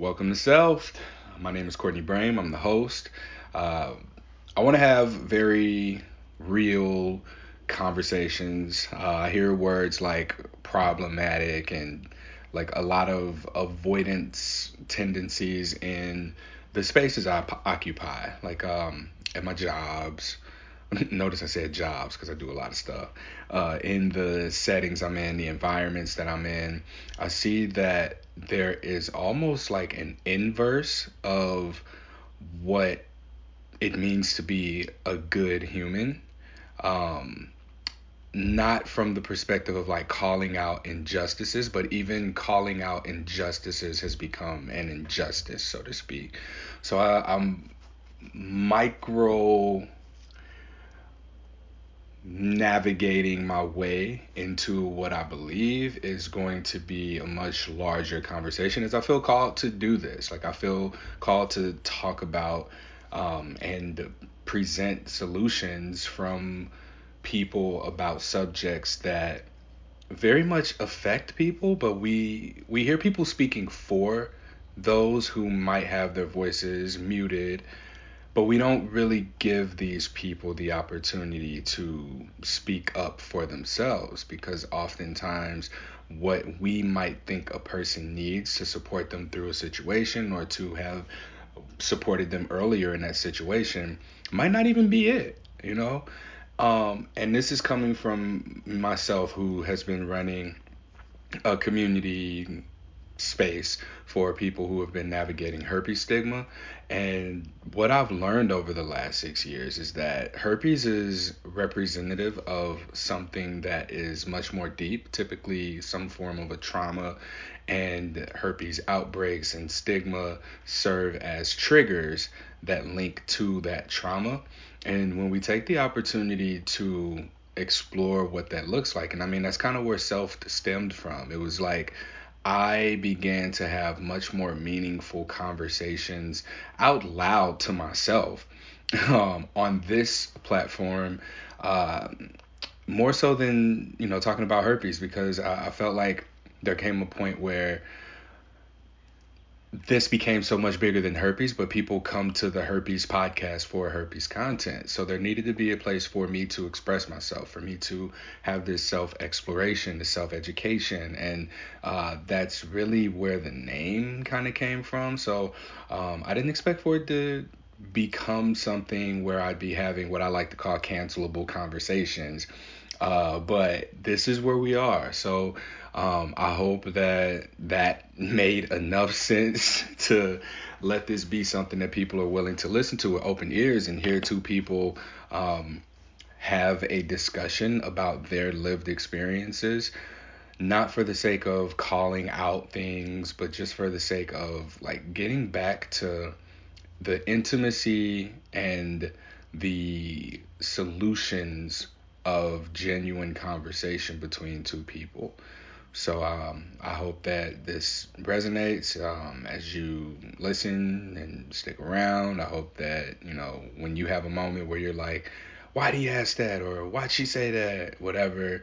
Welcome to Selfed. My name is Courtney Brame. I'm the host. Uh, I want to have very real conversations. Uh, I hear words like problematic and like a lot of avoidance tendencies in the spaces I p- occupy, like um, at my jobs. Notice I said jobs because I do a lot of stuff. Uh, in the settings I'm in, the environments that I'm in, I see that there is almost like an inverse of what it means to be a good human. Um, not from the perspective of like calling out injustices, but even calling out injustices has become an injustice, so to speak. So I, I'm micro navigating my way into what I believe is going to be a much larger conversation as I feel called to do this. Like I feel called to talk about um, and present solutions from people about subjects that very much affect people, but we we hear people speaking for those who might have their voices muted but we don't really give these people the opportunity to speak up for themselves because oftentimes what we might think a person needs to support them through a situation or to have supported them earlier in that situation might not even be it, you know? Um, and this is coming from myself who has been running a community space for people who have been navigating herpes stigma. And what I've learned over the last six years is that herpes is representative of something that is much more deep, typically some form of a trauma. And herpes outbreaks and stigma serve as triggers that link to that trauma. And when we take the opportunity to explore what that looks like, and I mean, that's kind of where Selfed stemmed from. It was like, I began to have much more meaningful conversations out loud to myself um, on this platform, uh, more so than you know talking about herpes because I, I felt like there came a point where this became so much bigger than herpes, but people come to the herpes podcast for herpes content. So there needed to be a place for me to express myself, for me to have this self exploration, this self education. And uh, that's really where the name kind of came from. So um, I didn't expect for it to become something where I'd be having what I like to call cancelable conversations. Uh, but this is where we are. So um, I hope that that made enough sense to let this be something that people are willing to listen to with open ears and hear two people um, have a discussion about their lived experiences. Not for the sake of calling out things but just for the sake of like getting back to the intimacy and the solutions of genuine conversation between two people so um, I hope that this resonates um, as you listen and stick around. I hope that you know when you have a moment where you're like, "Why do you ask that?" or "Why'd she say that?" Whatever.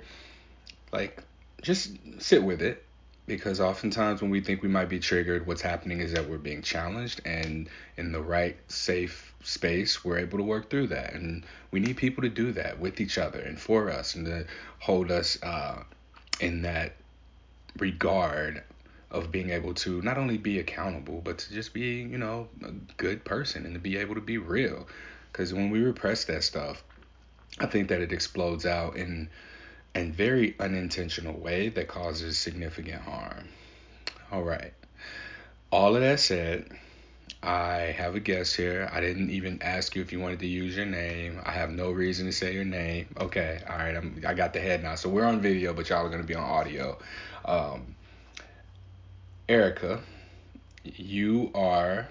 Like, just sit with it because oftentimes when we think we might be triggered, what's happening is that we're being challenged, and in the right, safe space, we're able to work through that. And we need people to do that with each other and for us, and to hold us uh, in that regard of being able to not only be accountable but to just be you know a good person and to be able to be real because when we repress that stuff i think that it explodes out in a very unintentional way that causes significant harm all right all of that said I have a guest here. I didn't even ask you if you wanted to use your name. I have no reason to say your name. Okay, all right. I'm, I got the head now. So we're on video, but y'all are going to be on audio. Um, Erika, you are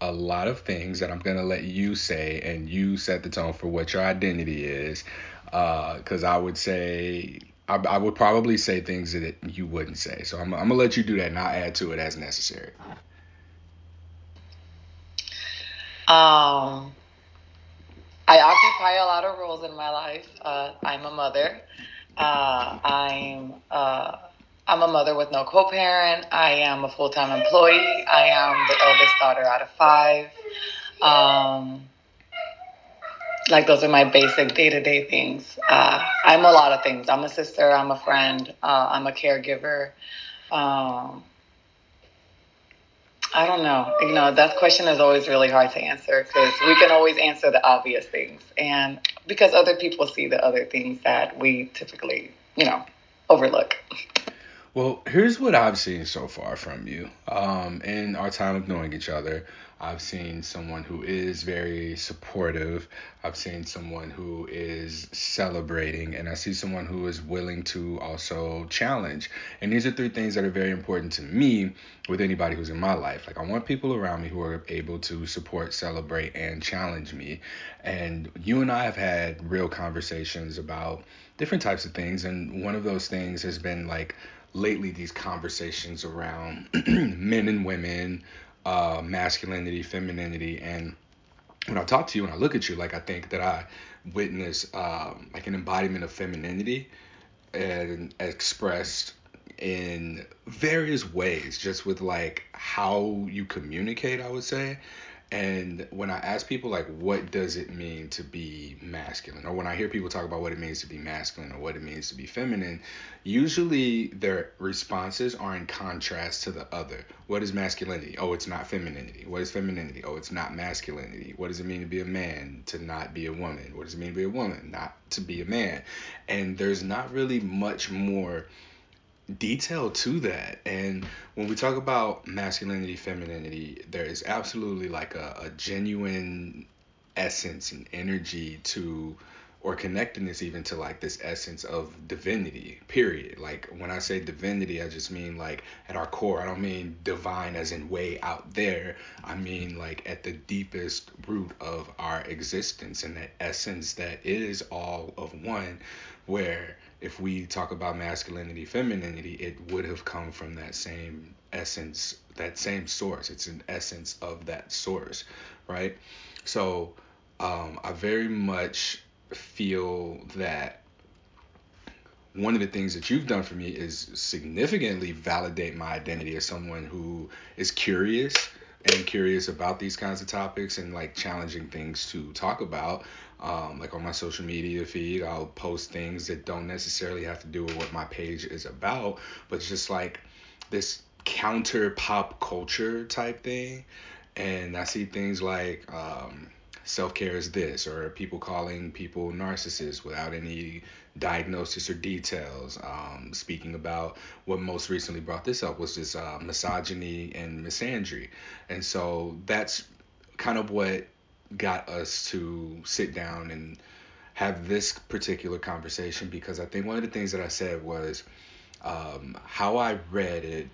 a lot of things that I'm going to let you say, and you set the tone for what your identity is. Because uh, I would say, I, I, would probably say things that you wouldn't say. So I'm, I'm going to let you do that, and I'll add to it as necessary. Um, I occupy a lot of roles in my life. Uh, I'm a mother. Uh, I'm uh, I'm a mother with no co-parent. I am a full-time employee. I am the eldest daughter out of five. Um, like those are my basic day-to-day things. Uh, I'm a lot of things. I'm a sister. I'm a friend. Uh, I'm a caregiver. Um, I don't know. You know, that question is always really hard to answer because we can always answer the obvious things, and because other people see the other things that we typically, you know, overlook. Well, here's what I've seen so far from you. Um, in our time of knowing each other, I've seen someone who is very supportive. I've seen someone who is celebrating, and I see someone who is willing to also challenge. And these are three things that are very important to me with anybody who's in my life. Like, I want people around me who are able to support, celebrate, and challenge me. And you and I have had real conversations about different types of things. And one of those things has been like, lately these conversations around men and women, uh, masculinity, femininity, and when I talk to you and I look at you, like I think that I witness um, like an embodiment of femininity and expressed in various ways, just with like how you communicate, I would say, and when I ask people like what does it mean to be masculine or when I hear people talk about what it means to be masculine or what it means to be feminine, usually their responses are in contrast to the other. What is masculinity? Oh, it's not femininity. What is femininity? Oh, it's not masculinity. What does it mean to be a man? To not be a woman. What does it mean to be a woman? Not to be a man. And there's not really much more detail to that. And when we talk about masculinity, femininity, there is absolutely like a, a genuine essence and energy to or connectedness even to like this essence of divinity period. Like when i say divinity i just mean like at our core. I don't mean divine as in way out there. I mean like at the deepest root of our existence and that essence that is all of one where if we talk about masculinity, femininity, it would have come from that same essence, that same source. It's an essence of that source, right? So um, I very much feel that one of the things that you've done for me is significantly validate my identity as someone who is curious and curious about these kinds of topics and like challenging things to talk about. Um, like on my social media feed, I'll post things that don't necessarily have to do with what my page is about, but just like this counter pop culture type thing. And I see things like um, self care is this, or people calling people narcissists without any diagnosis or details. Um, speaking about what most recently brought this up was this uh, misogyny and misandry. And so that's kind of what got us to sit down and have this particular conversation because I think one of the things that I said was um, how I read it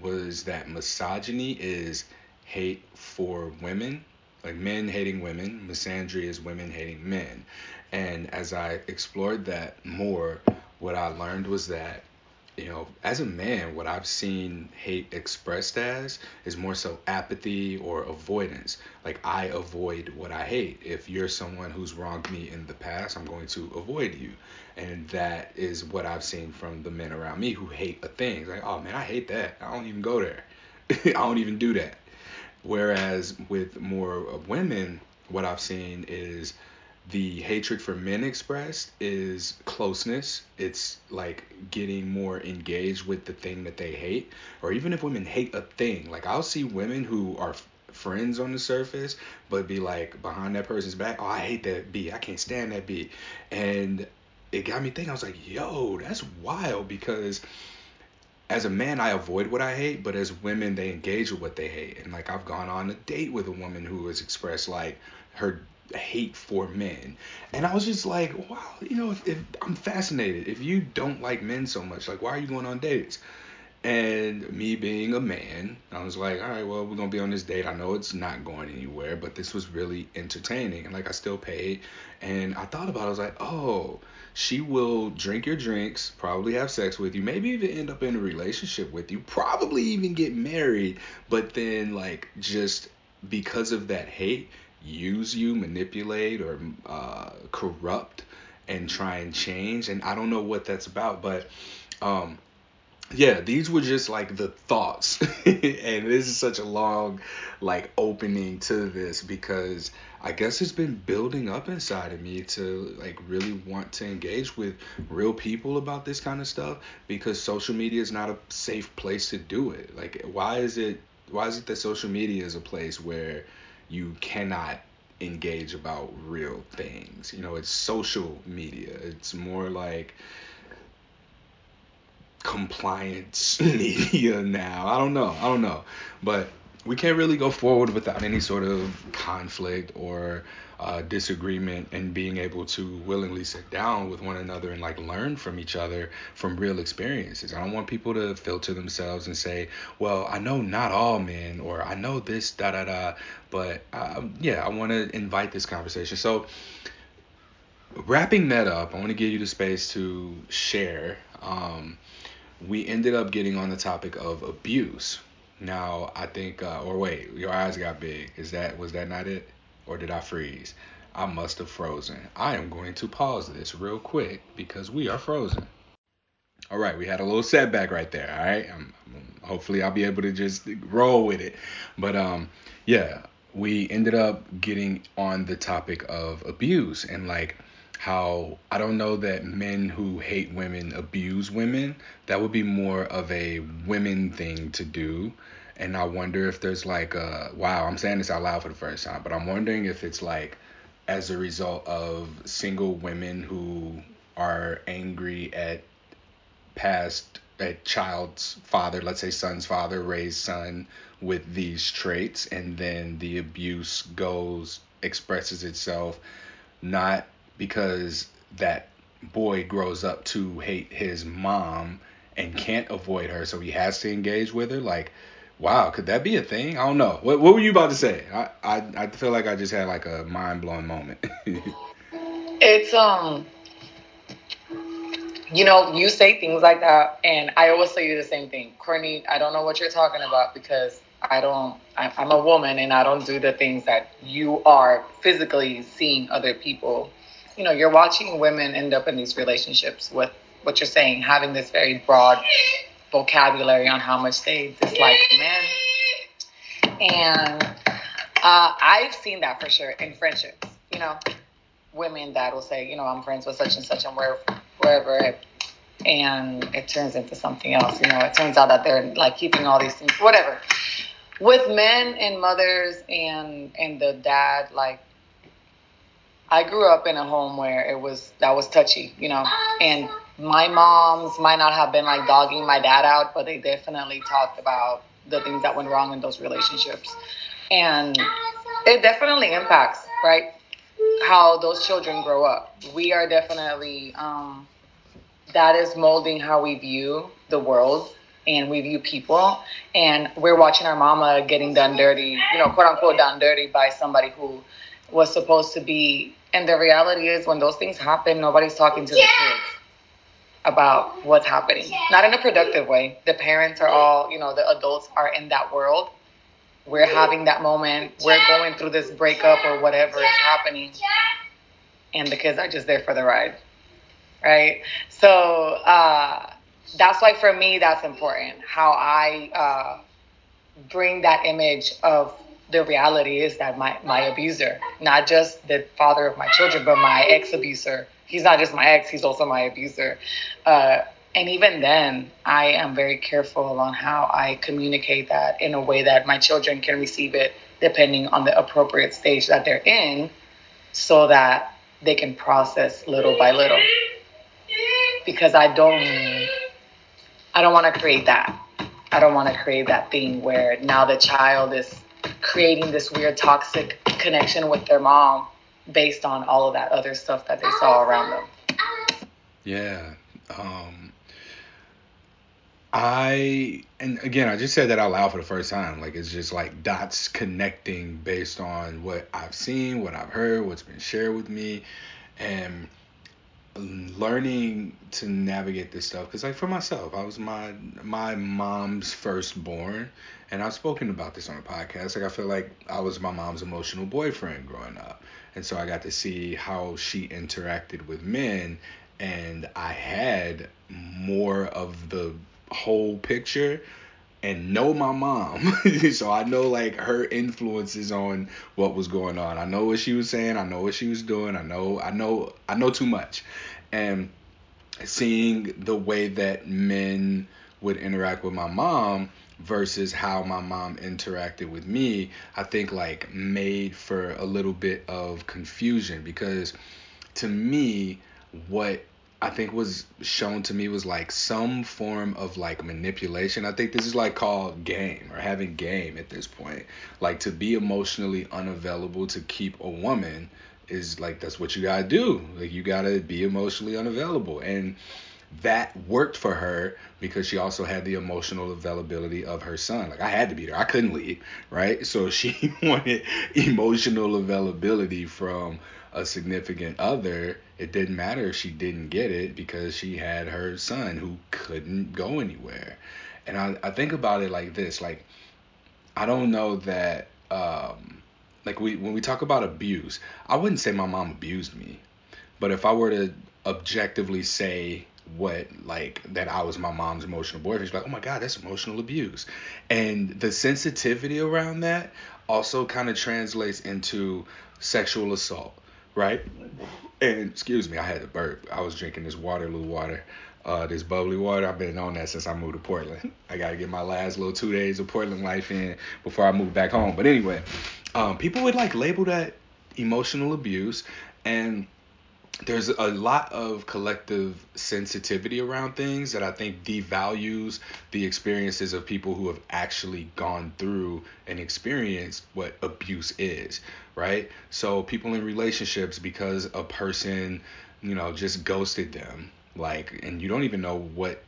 was that misogyny is hate for women, like men hating women. Misandry is women hating men. And as I explored that more, what I learned was that you know, as a man, what I've seen hate expressed as is more so apathy or avoidance. Like, I avoid what I hate. If you're someone who's wronged me in the past, I'm going to avoid you. And that is what I've seen from the men around me who hate a thing. Like, oh man, I hate that. I don't even go there. I don't even do that. Whereas with more women, what I've seen is the hatred for men expressed is closeness. It's like getting more engaged with the thing that they hate. Or even if women hate a thing, like I'll see women who are f- friends on the surface, but be like behind that person's back, oh, I hate that B. I can't stand that B. And it got me thinking, I was like, yo, that's wild because as a man, I avoid what I hate, but as women, they engage with what they hate. And like I've gone on a date with a woman who has expressed like her hate for men. And I was just like, wow, you know, if, if I'm fascinated. If you don't like men so much, like, why are you going on dates? And me being a man, I was like, all right, well, we're gonna be on this date. I know it's not going anywhere, but this was really entertaining, and like I still paid. And I thought about, it, I was like, oh, she will drink your drinks, probably have sex with you, maybe even end up in a relationship with you, probably even get married, but then like just because of that hate, use you, manipulate, or uh, corrupt and try and change. And I don't know what that's about, but um, yeah, these were just like the thoughts. and this is such a long like opening to this because I guess it's been building up inside of me to like really want to engage with real people about this kind of stuff because social media is not a safe place to do it. Like why is it why is it that social media is a place where you cannot engage about real things? You know, it's social media. It's more like compliance media now. I don't know. I don't know. But we can't really go forward without any sort of conflict or uh, disagreement and being able to willingly sit down with one another and like learn from each other from real experiences. I don't want people to filter themselves and say, well, I know not all men or I know this, da da da. But um, yeah, I want to invite this conversation. So, wrapping that up, I want to give you the space to share. Um, we ended up getting on the topic of abuse. Now, I think, uh, or wait, your eyes got big. Is that was that not it, or did I freeze? I must have frozen. I am going to pause this real quick because we are frozen. All right, we had a little setback right there. All right, um, hopefully I'll be able to just roll with it. But um, yeah, we ended up getting on the topic of abuse and like how I don't know that men who hate women abuse women. That would be more of a women thing to do. And I wonder if there's like a wow, I'm saying this out loud for the first time, but I'm wondering if it's like as a result of single women who are angry at past a child's father, let's say son's father, raised son with these traits, and then the abuse goes expresses itself not because that boy grows up to hate his mom and can't avoid her, so he has to engage with her. Like, wow, could that be a thing? I don't know. What What were you about to say? I I, I feel like I just had like a mind blowing moment. it's um, you know, you say things like that, and I always say you the same thing, Courtney. I don't know what you're talking about because I don't. I, I'm a woman, and I don't do the things that you are physically seeing other people you know, you're watching women end up in these relationships with what you're saying, having this very broad vocabulary on how much they dislike men. And uh, I've seen that for sure in friendships. You know, women that will say, you know, I'm friends with such and such and where, wherever, it, and it turns into something else. You know, it turns out that they're like keeping all these things, whatever. With men and mothers and and the dad, like I grew up in a home where it was that was touchy, you know, and my moms might not have been like dogging my dad out, but they definitely talked about the things that went wrong in those relationships. And it definitely impacts, right? How those children grow up. We are definitely, um, that is molding how we view the world and we view people. And we're watching our mama getting done dirty, you know, quote unquote, done dirty by somebody who was supposed to be and the reality is, when those things happen, nobody's talking to the kids about what's happening. Not in a productive way. The parents are all, you know, the adults are in that world. We're having that moment. We're going through this breakup or whatever is happening. And the kids are just there for the ride. Right? So uh, that's why for me, that's important. How I uh, bring that image of the reality is that my, my abuser, not just the father of my children, but my ex abuser, he's not just my ex, he's also my abuser. Uh, and even then, I am very careful on how I communicate that in a way that my children can receive it depending on the appropriate stage that they're in so that they can process little by little. Because I don't I don't want to create that. I don't want to create that thing where now the child is creating this weird toxic connection with their mom based on all of that other stuff that they saw around them. Yeah. Um I and again I just said that out loud for the first time. Like it's just like dots connecting based on what I've seen, what I've heard, what's been shared with me and learning to navigate this stuff because like for myself i was my my mom's firstborn and i've spoken about this on a podcast like i feel like i was my mom's emotional boyfriend growing up and so i got to see how she interacted with men and i had more of the whole picture and know my mom. so I know like her influences on what was going on. I know what she was saying, I know what she was doing. I know I know I know too much. And seeing the way that men would interact with my mom versus how my mom interacted with me, I think like made for a little bit of confusion because to me, what I think was shown to me was like some form of like manipulation. I think this is like called game or having game at this point. Like to be emotionally unavailable to keep a woman is like that's what you gotta do. Like you gotta be emotionally unavailable. And that worked for her because she also had the emotional availability of her son. Like I had to be there. I couldn't leave, right? So she wanted emotional availability from a significant other. It didn't matter if she didn't get it because she had her son who couldn't go anywhere. And I, I think about it like this, like I don't know that um like we when we talk about abuse, I wouldn't say my mom abused me. But if I were to objectively say what like that I was my mom's emotional boyfriend. She's like, oh my god, that's emotional abuse, and the sensitivity around that also kind of translates into sexual assault, right? And excuse me, I had to burp. I was drinking this Waterloo water, uh, this bubbly water. I've been on that since I moved to Portland. I gotta get my last little two days of Portland life in before I move back home. But anyway, um, people would like label that emotional abuse and there's a lot of collective sensitivity around things that I think devalues the experiences of people who have actually gone through and experienced what abuse is, right? So people in relationships because a person, you know, just ghosted them, like and you don't even know what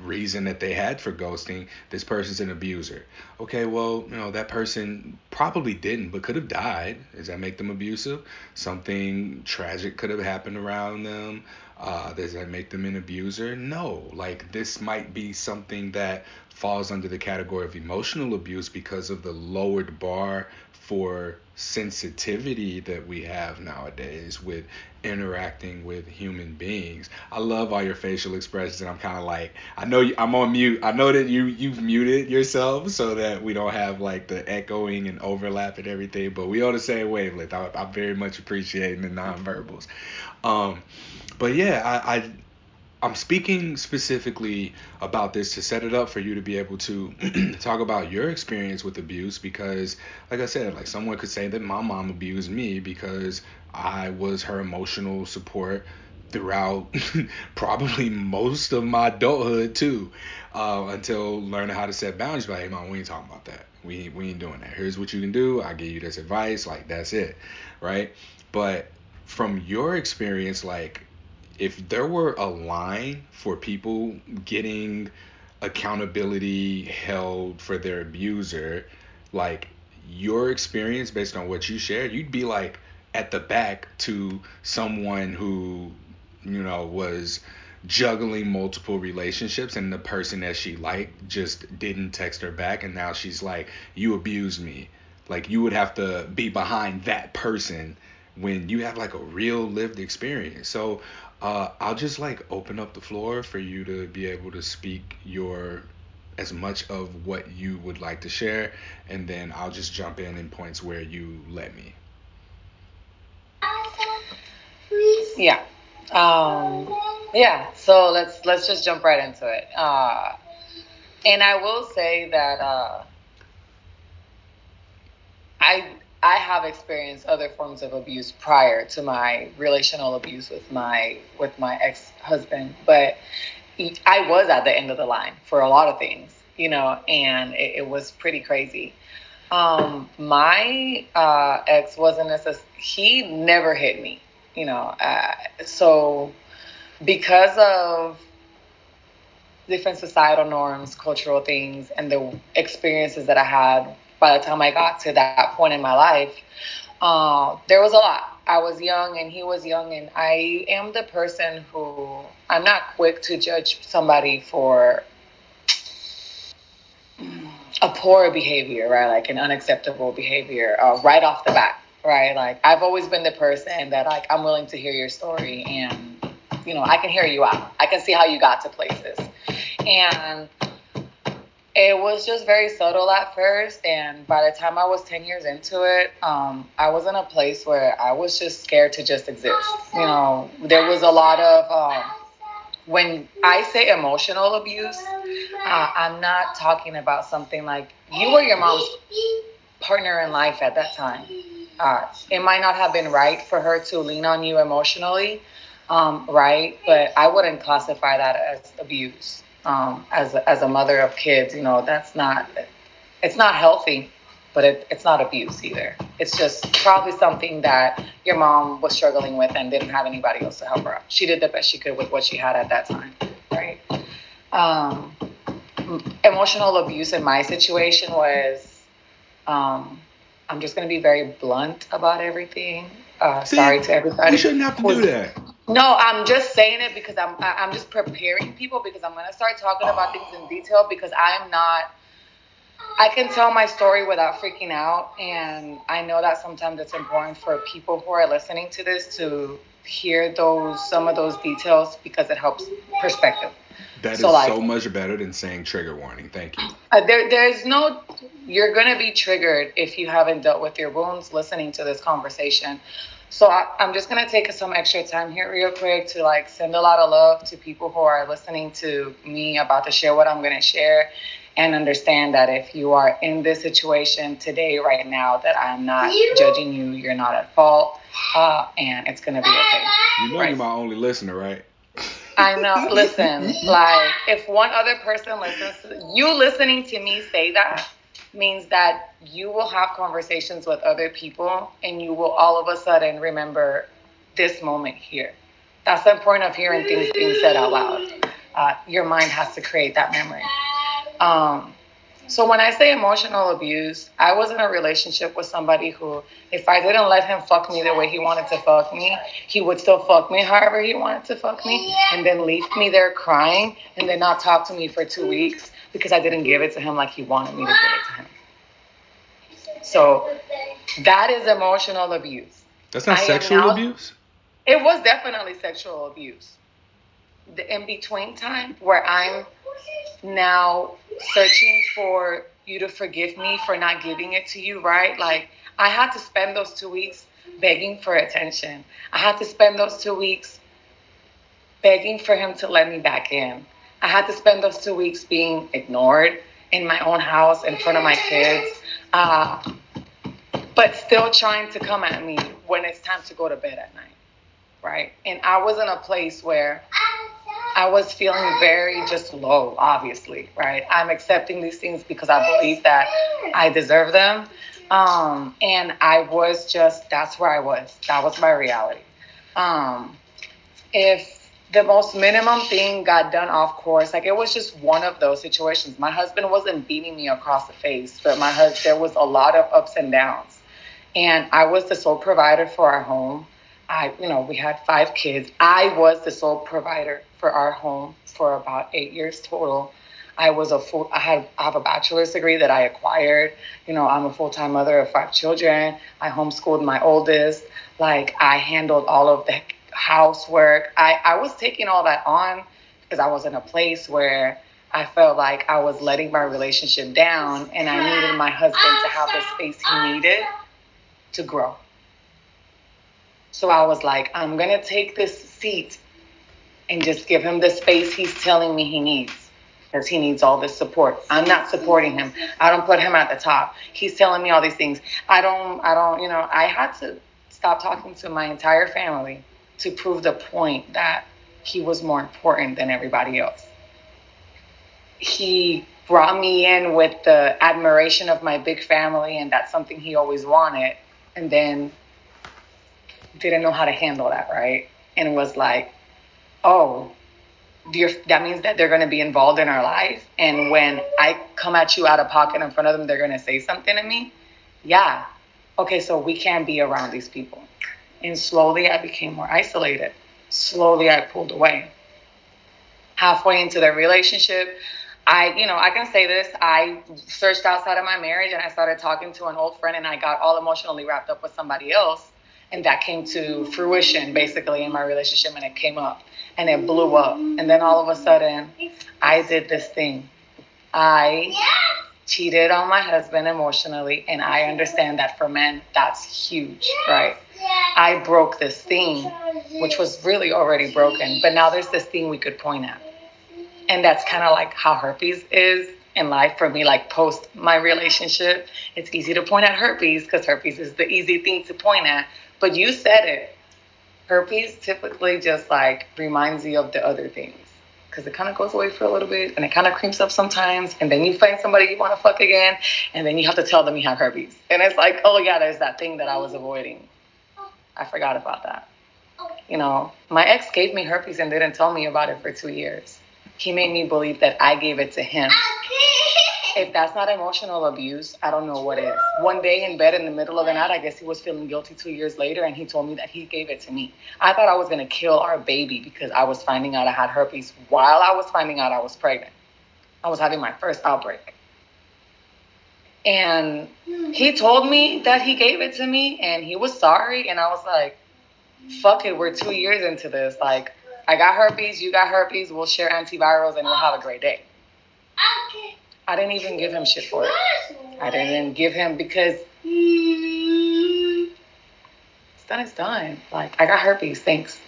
reason that they had for ghosting, this person's an abuser. Okay, well, you know, that person probably didn't, but could have died. Does that make them abusive? Something tragic could have happened around them. Uh, does that make them an abuser? No. Like, this might be something that falls under the category of emotional abuse because of the lowered bar for sensitivity that we have nowadays with interacting with human beings. I love all your facial expressions, and I'm kind of like, I know you, I'm on mute. I know that you you've muted yourself so that we don't have like the echoing and overlap and everything, but we on the same wavelength. I, am very much appreciating the nonverbals. Um, but yeah, I, I I'm speaking specifically about this to set it up for you to be able to talk about your experience with abuse because, like I said, like someone could say that my mom abused me because I was her emotional support throughout probably most of my adulthood too, uh, until learning how to set boundaries. Like, hey, mom, we ain't talking about that. We we ain't doing that. Here's what you can do. I give you this advice. Like that's it, right? But from your experience, like if there were a line for people getting accountability held for their abuser, like your experience based on what you shared, you'd be like at the back to someone who, you know, was juggling multiple relationships and the person that she liked just didn't text her back and now she's like, You abused me. Like you would have to be behind that person when you have like a real lived experience. So uh, I'll just like open up the floor for you to be able to speak your as much of what you would like to share, and then I'll just jump in in points where you let me. Yeah. Um, yeah. So let's let's just jump right into it. Uh, and I will say that uh, I I have experienced other forms of abuse prior to my relational abuse with my with my ex husband, but I was at the end of the line for a lot of things, you know, and it, it was pretty crazy. Um, my uh, ex wasn't necessarily he never hit me, you know, uh, so because of different societal norms, cultural things, and the experiences that I had by the time I got to that point in my life, uh, there was a lot. I was young and he was young, and I am the person who I'm not quick to judge somebody for a poor behavior, right? Like an unacceptable behavior uh, right off the bat, right? Like I've always been the person that like I'm willing to hear your story and you know I can hear you out. I can see how you got to places, and It was just very subtle at first, and by the time I was 10 years into it, um, I was in a place where I was just scared to just exist. You know, there was a lot of, um, when I say emotional abuse, uh, I'm not talking about something like you were your mom's partner in life at that time. Uh, it might not have been right for her to lean on you emotionally, um, right? But I wouldn't classify that as abuse. Um, as a, as a mother of kids, you know, that's not it's not healthy, but it, it's not abuse either. It's just probably something that your mom was struggling with and didn't have anybody else to help her out. She did the best she could with what she had at that time, right? Um, emotional abuse in my situation was um, I'm just going to be very blunt about everything. Uh, See, sorry to everybody. You shouldn't have to do that. No, I'm just saying it because I'm I'm just preparing people because I'm gonna start talking about things in detail because I'm not. I can tell my story without freaking out, and I know that sometimes it's important for people who are listening to this to hear those some of those details because it helps perspective. That so is like, so much better than saying trigger warning. Thank you. Uh, there, there's no. You're gonna be triggered if you haven't dealt with your wounds listening to this conversation. So I, am just gonna take some extra time here real quick to like send a lot of love to people who are listening to me about to share what I'm gonna share and understand that if you are in this situation today, right now, that I'm not judging you, you're not at fault, uh, and it's gonna be okay. You know right? you're my only listener, right? I know. Listen, like if one other person listens, to, you listening to me say that means that you will have conversations with other people and you will all of a sudden remember this moment here. That's the point of hearing things being said out loud. Uh, your mind has to create that memory. Um, so when I say emotional abuse, I was in a relationship with somebody who, if I didn't let him fuck me the way he wanted to fuck me, he would still fuck me however he wanted to fuck me, and then leave me there crying, and then not talk to me for two weeks because I didn't give it to him like he wanted me to give it to him. So that is emotional abuse. That's not I sexual now, abuse? It was definitely sexual abuse. The in between time where I'm now searching for you to forgive me for not giving it to you, right? Like I had to spend those two weeks begging for attention. I had to spend those two weeks begging for him to let me back in. I had to spend those two weeks being ignored in my own house in front of my kids. Uh, but still trying to come at me when it's time to go to bed at night. Right. And I was in a place where I was feeling very just low, obviously. Right. I'm accepting these things because I believe that I deserve them. Um, and I was just, that's where I was. That was my reality. Um, if the most minimum thing got done off course. Like it was just one of those situations. My husband wasn't beating me across the face, but my husband there was a lot of ups and downs. And I was the sole provider for our home. I, you know, we had five kids. I was the sole provider for our home for about eight years total. I was a full. I had I have a bachelor's degree that I acquired. You know, I'm a full time mother of five children. I homeschooled my oldest. Like I handled all of the housework. I I was taking all that on because I was in a place where I felt like I was letting my relationship down, and I needed my husband to have the space he needed to grow. So I was like, I'm going to take this seat and just give him the space he's telling me he needs because he needs all this support. I'm not supporting him. I don't put him at the top. He's telling me all these things. I don't, I don't, you know, I had to stop talking to my entire family to prove the point that he was more important than everybody else. He brought me in with the admiration of my big family, and that's something he always wanted and then didn't know how to handle that, right? And was like, oh, that means that they're going to be involved in our life. And when I come at you out of pocket in front of them, they're going to say something to me. Yeah. Okay, so we can't be around these people. And slowly I became more isolated. Slowly I pulled away. Halfway into the relationship, I, you know, I can say this. I searched outside of my marriage and I started talking to an old friend and I got all emotionally wrapped up with somebody else. And that came to fruition basically in my relationship and it came up and it blew up. And then all of a sudden, I did this thing. I cheated on my husband emotionally, and I understand that for men, that's huge, right? I broke this thing, which was really already broken, but now there's this thing we could point at. And that's kind of like how herpes is in life for me, like post my relationship. It's easy to point at herpes because herpes is the easy thing to point at. But you said it. Herpes typically just like reminds you of the other things because it kind of goes away for a little bit and it kind of creeps up sometimes. And then you find somebody you want to fuck again, and then you have to tell them you have herpes. And it's like, oh, yeah, there's that thing that I was avoiding. I forgot about that. You know, my ex gave me herpes and didn't tell me about it for two years. He made me believe that I gave it to him. If that's not emotional abuse, I don't know what is. One day in bed in the middle of the night, I guess he was feeling guilty two years later and he told me that he gave it to me. I thought I was going to kill our baby because I was finding out I had herpes while I was finding out I was pregnant. I was having my first outbreak. And he told me that he gave it to me and he was sorry. And I was like, fuck it, we're two years into this. Like, I got herpes, you got herpes, we'll share antivirals and we'll have a great day. I didn't even give him shit for it. I didn't even give him because it's done, it's done. Like, I got herpes, thanks.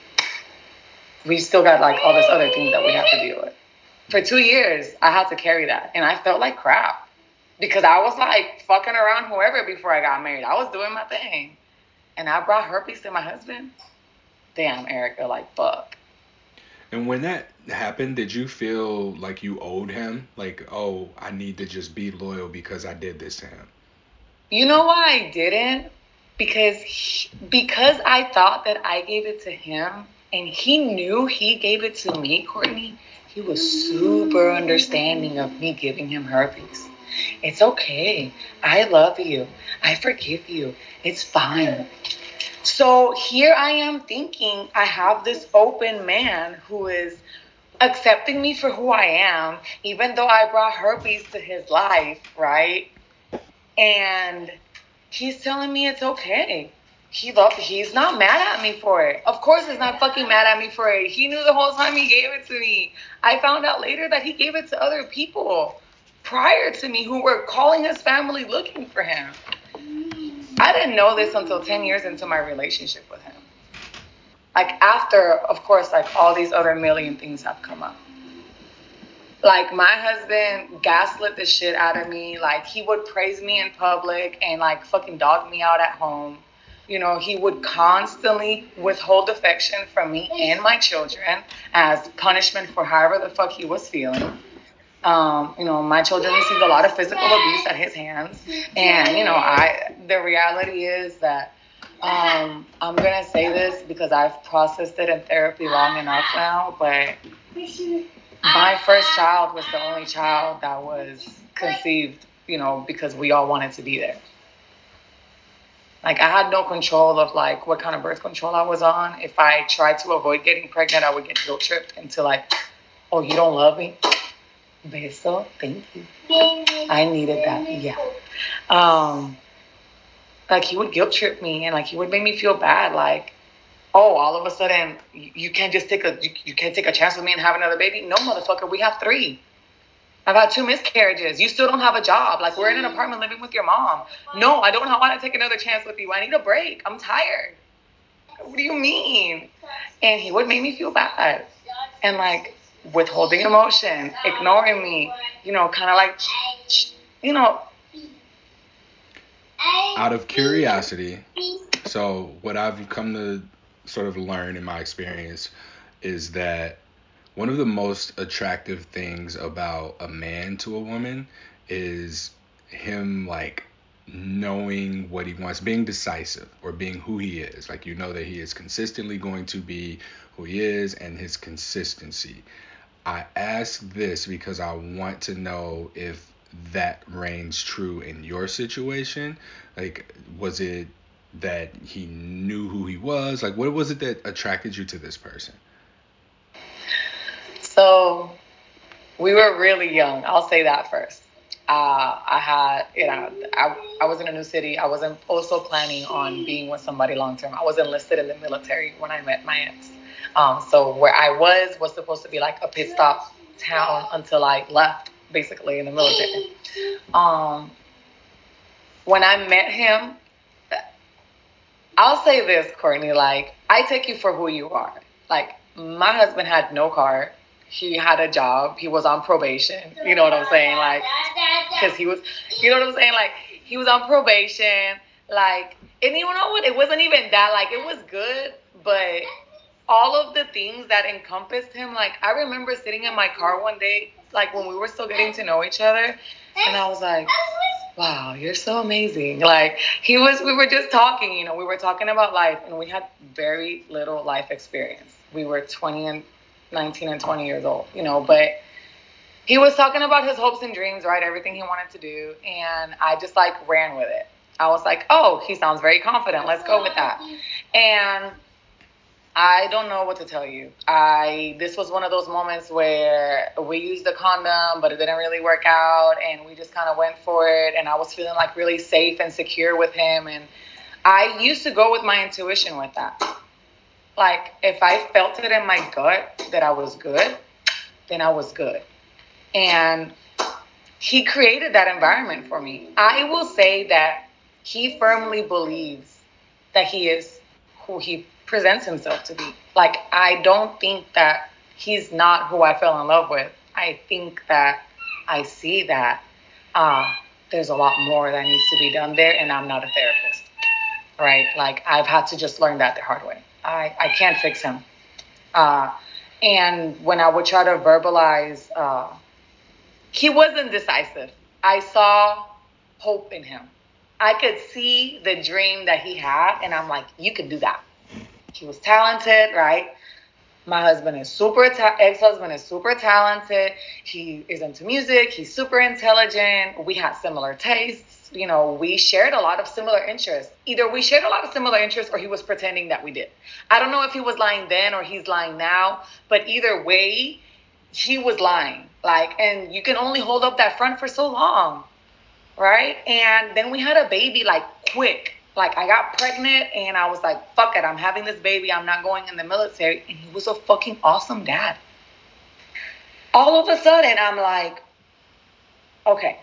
We still got like all this other things that we have to deal with. For two years, I had to carry that and I felt like crap because I was like fucking around whoever before I got married. I was doing my thing. And I brought herpes to my husband. Damn, Erika, like, fuck. And when that happened, did you feel like you owed him? Like, oh, I need to just be loyal because I did this to him. You know why I didn't? Because he, because I thought that I gave it to him and he knew he gave it to me, Courtney. He was super understanding of me giving him herpes. It's okay. I love you. I forgive you. It's fine. So here I am thinking I have this open man who is accepting me for who I am, even though I brought herpes to his life, right? And he's telling me it's okay. He loved he's not mad at me for it. Of course he's not fucking mad at me for it. He knew the whole time he gave it to me. I found out later that he gave it to other people prior to me who were calling his family looking for him. I didn't know this until 10 years into my relationship with him. Like after, of course, like all these other million things have come up. Like my husband gaslit the shit out of me. Like he would praise me in public and like fucking dog me out at home. You know, he would constantly withhold affection from me and my children as punishment for however the fuck he was feeling. Um, you know, my children received a lot of physical abuse at his hands, and you know, I the reality is that um, I'm gonna say this because I've processed it in therapy long enough now, but my first child was the only child that was conceived, you know, because we all wanted to be there. Like I had no control of like what kind of birth control I was on. If I tried to avoid getting pregnant, I would get guilt tripped into like, oh, you don't love me Beso, thank you. I needed that. Yeah. Um, like he would guilt trip me and like he would make me feel bad. Like, oh, all of a sudden you, you can't just take a you, you can't take a chance with me and have another baby. No, motherfucker, we have three. I've had two miscarriages. You still don't have a job. Like we're in an apartment living with your mom. No, I don't want to take another chance with you. I need a break. I'm tired. What do you mean? And he would make me feel bad. And like withholding emotion, ignoring me, you know, kind of like, you know. Out of curiosity, so what I've come to sort of learn in my experience is that one of the most attractive things about a man to a woman is him like knowing what he wants, being decisive or being who he is. Like you know that he is consistently going to be who he is and his consistency. I ask this because I want to know if that reigns true in your situation. Like, was it that he knew who he was? Like, what was it that attracted you to this person? So, we were really young. I'll say that first. Uh, I had, you know, I, I was in a new city. I wasn't also planning on being with somebody long term. I was enlisted in the military when I met my ex. Um, so where I was was supposed to be like a pit stop town until I left basically in the military. Um, when I met him, I'll say this, Courtney, like, I take you for who you are. Like, my husband had no car. He had a job. He was on probation. You know what I'm saying? Like, because he was, you know what I'm saying? Like, he was on probation. Like, and you know what? It wasn't even that. Like, it was good, but all of the things that encompassed him, like, I remember sitting in my car one day, like, when we were still getting to know each other, and I was like, wow, you're so amazing. Like, he was, we were just talking, you know, we were talking about life, and we had very little life experience. We were 20 and 19 and 20 years old, you know, but he was talking about his hopes and dreams, right? Everything he wanted to do. And I just like ran with it. I was like, oh, he sounds very confident. Let's go with that. And I don't know what to tell you. I this was one of those moments where we used the condom, but it didn't really work out, and we just kind of went for it. And I was feeling like really safe and secure with him. And I used to go with my intuition with that. Like if I felt it in my gut that I was good, then I was good. And he created that environment for me. I will say that he firmly believes that he is who he presents himself to be. Like, I don't think that he's not who I fell in love with. I think that I see that uh, there's a lot more that needs to be done there, and I'm not a therapist, right? Like, I've had to just learn that the hard way. I, I can't fix him. Uh, and when I would try to verbalize, uh, he wasn't decisive. I saw hope in him. I could see the dream that he had, and I'm like, you can do that. He was talented, right? My husband is super, ta- ex-husband is super talented. He is into music. He's super intelligent. We had similar tastes. You know, we shared a lot of similar interests. Either we shared a lot of similar interests or he was pretending that we did. I don't know if he was lying then or he's lying now, but either way, he was lying. Like, and you can only hold up that front for so long, right? And then we had a baby like quick. Like I got pregnant and I was like, fuck it, I'm having this baby. I'm not going in the military. And he was a fucking awesome dad. All of a sudden, I'm like, okay.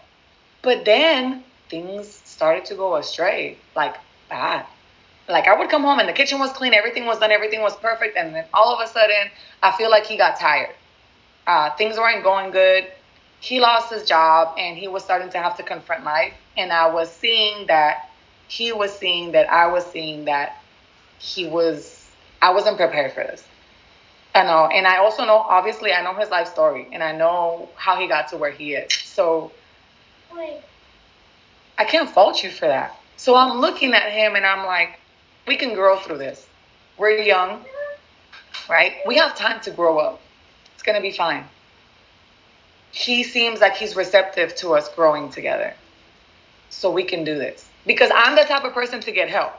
But then things started to go astray, like bad. Like I would come home and the kitchen was clean, everything was done, everything was perfect, and then all of a sudden, I feel like he got tired. Uh, things weren't going good. He lost his job and he was starting to have to confront life. And I was seeing that he was seeing that I was seeing that he was, I wasn't prepared for this. I know. And I also know, obviously, I know his life story and I know how he got to where he is. So I can't fault you for that. So I'm looking at him and I'm like, we can grow through this. We're young, right? We have time to grow up. It's to be fine. He seems like he's receptive to us growing together. So we can do this. Because I'm the type of person to get help.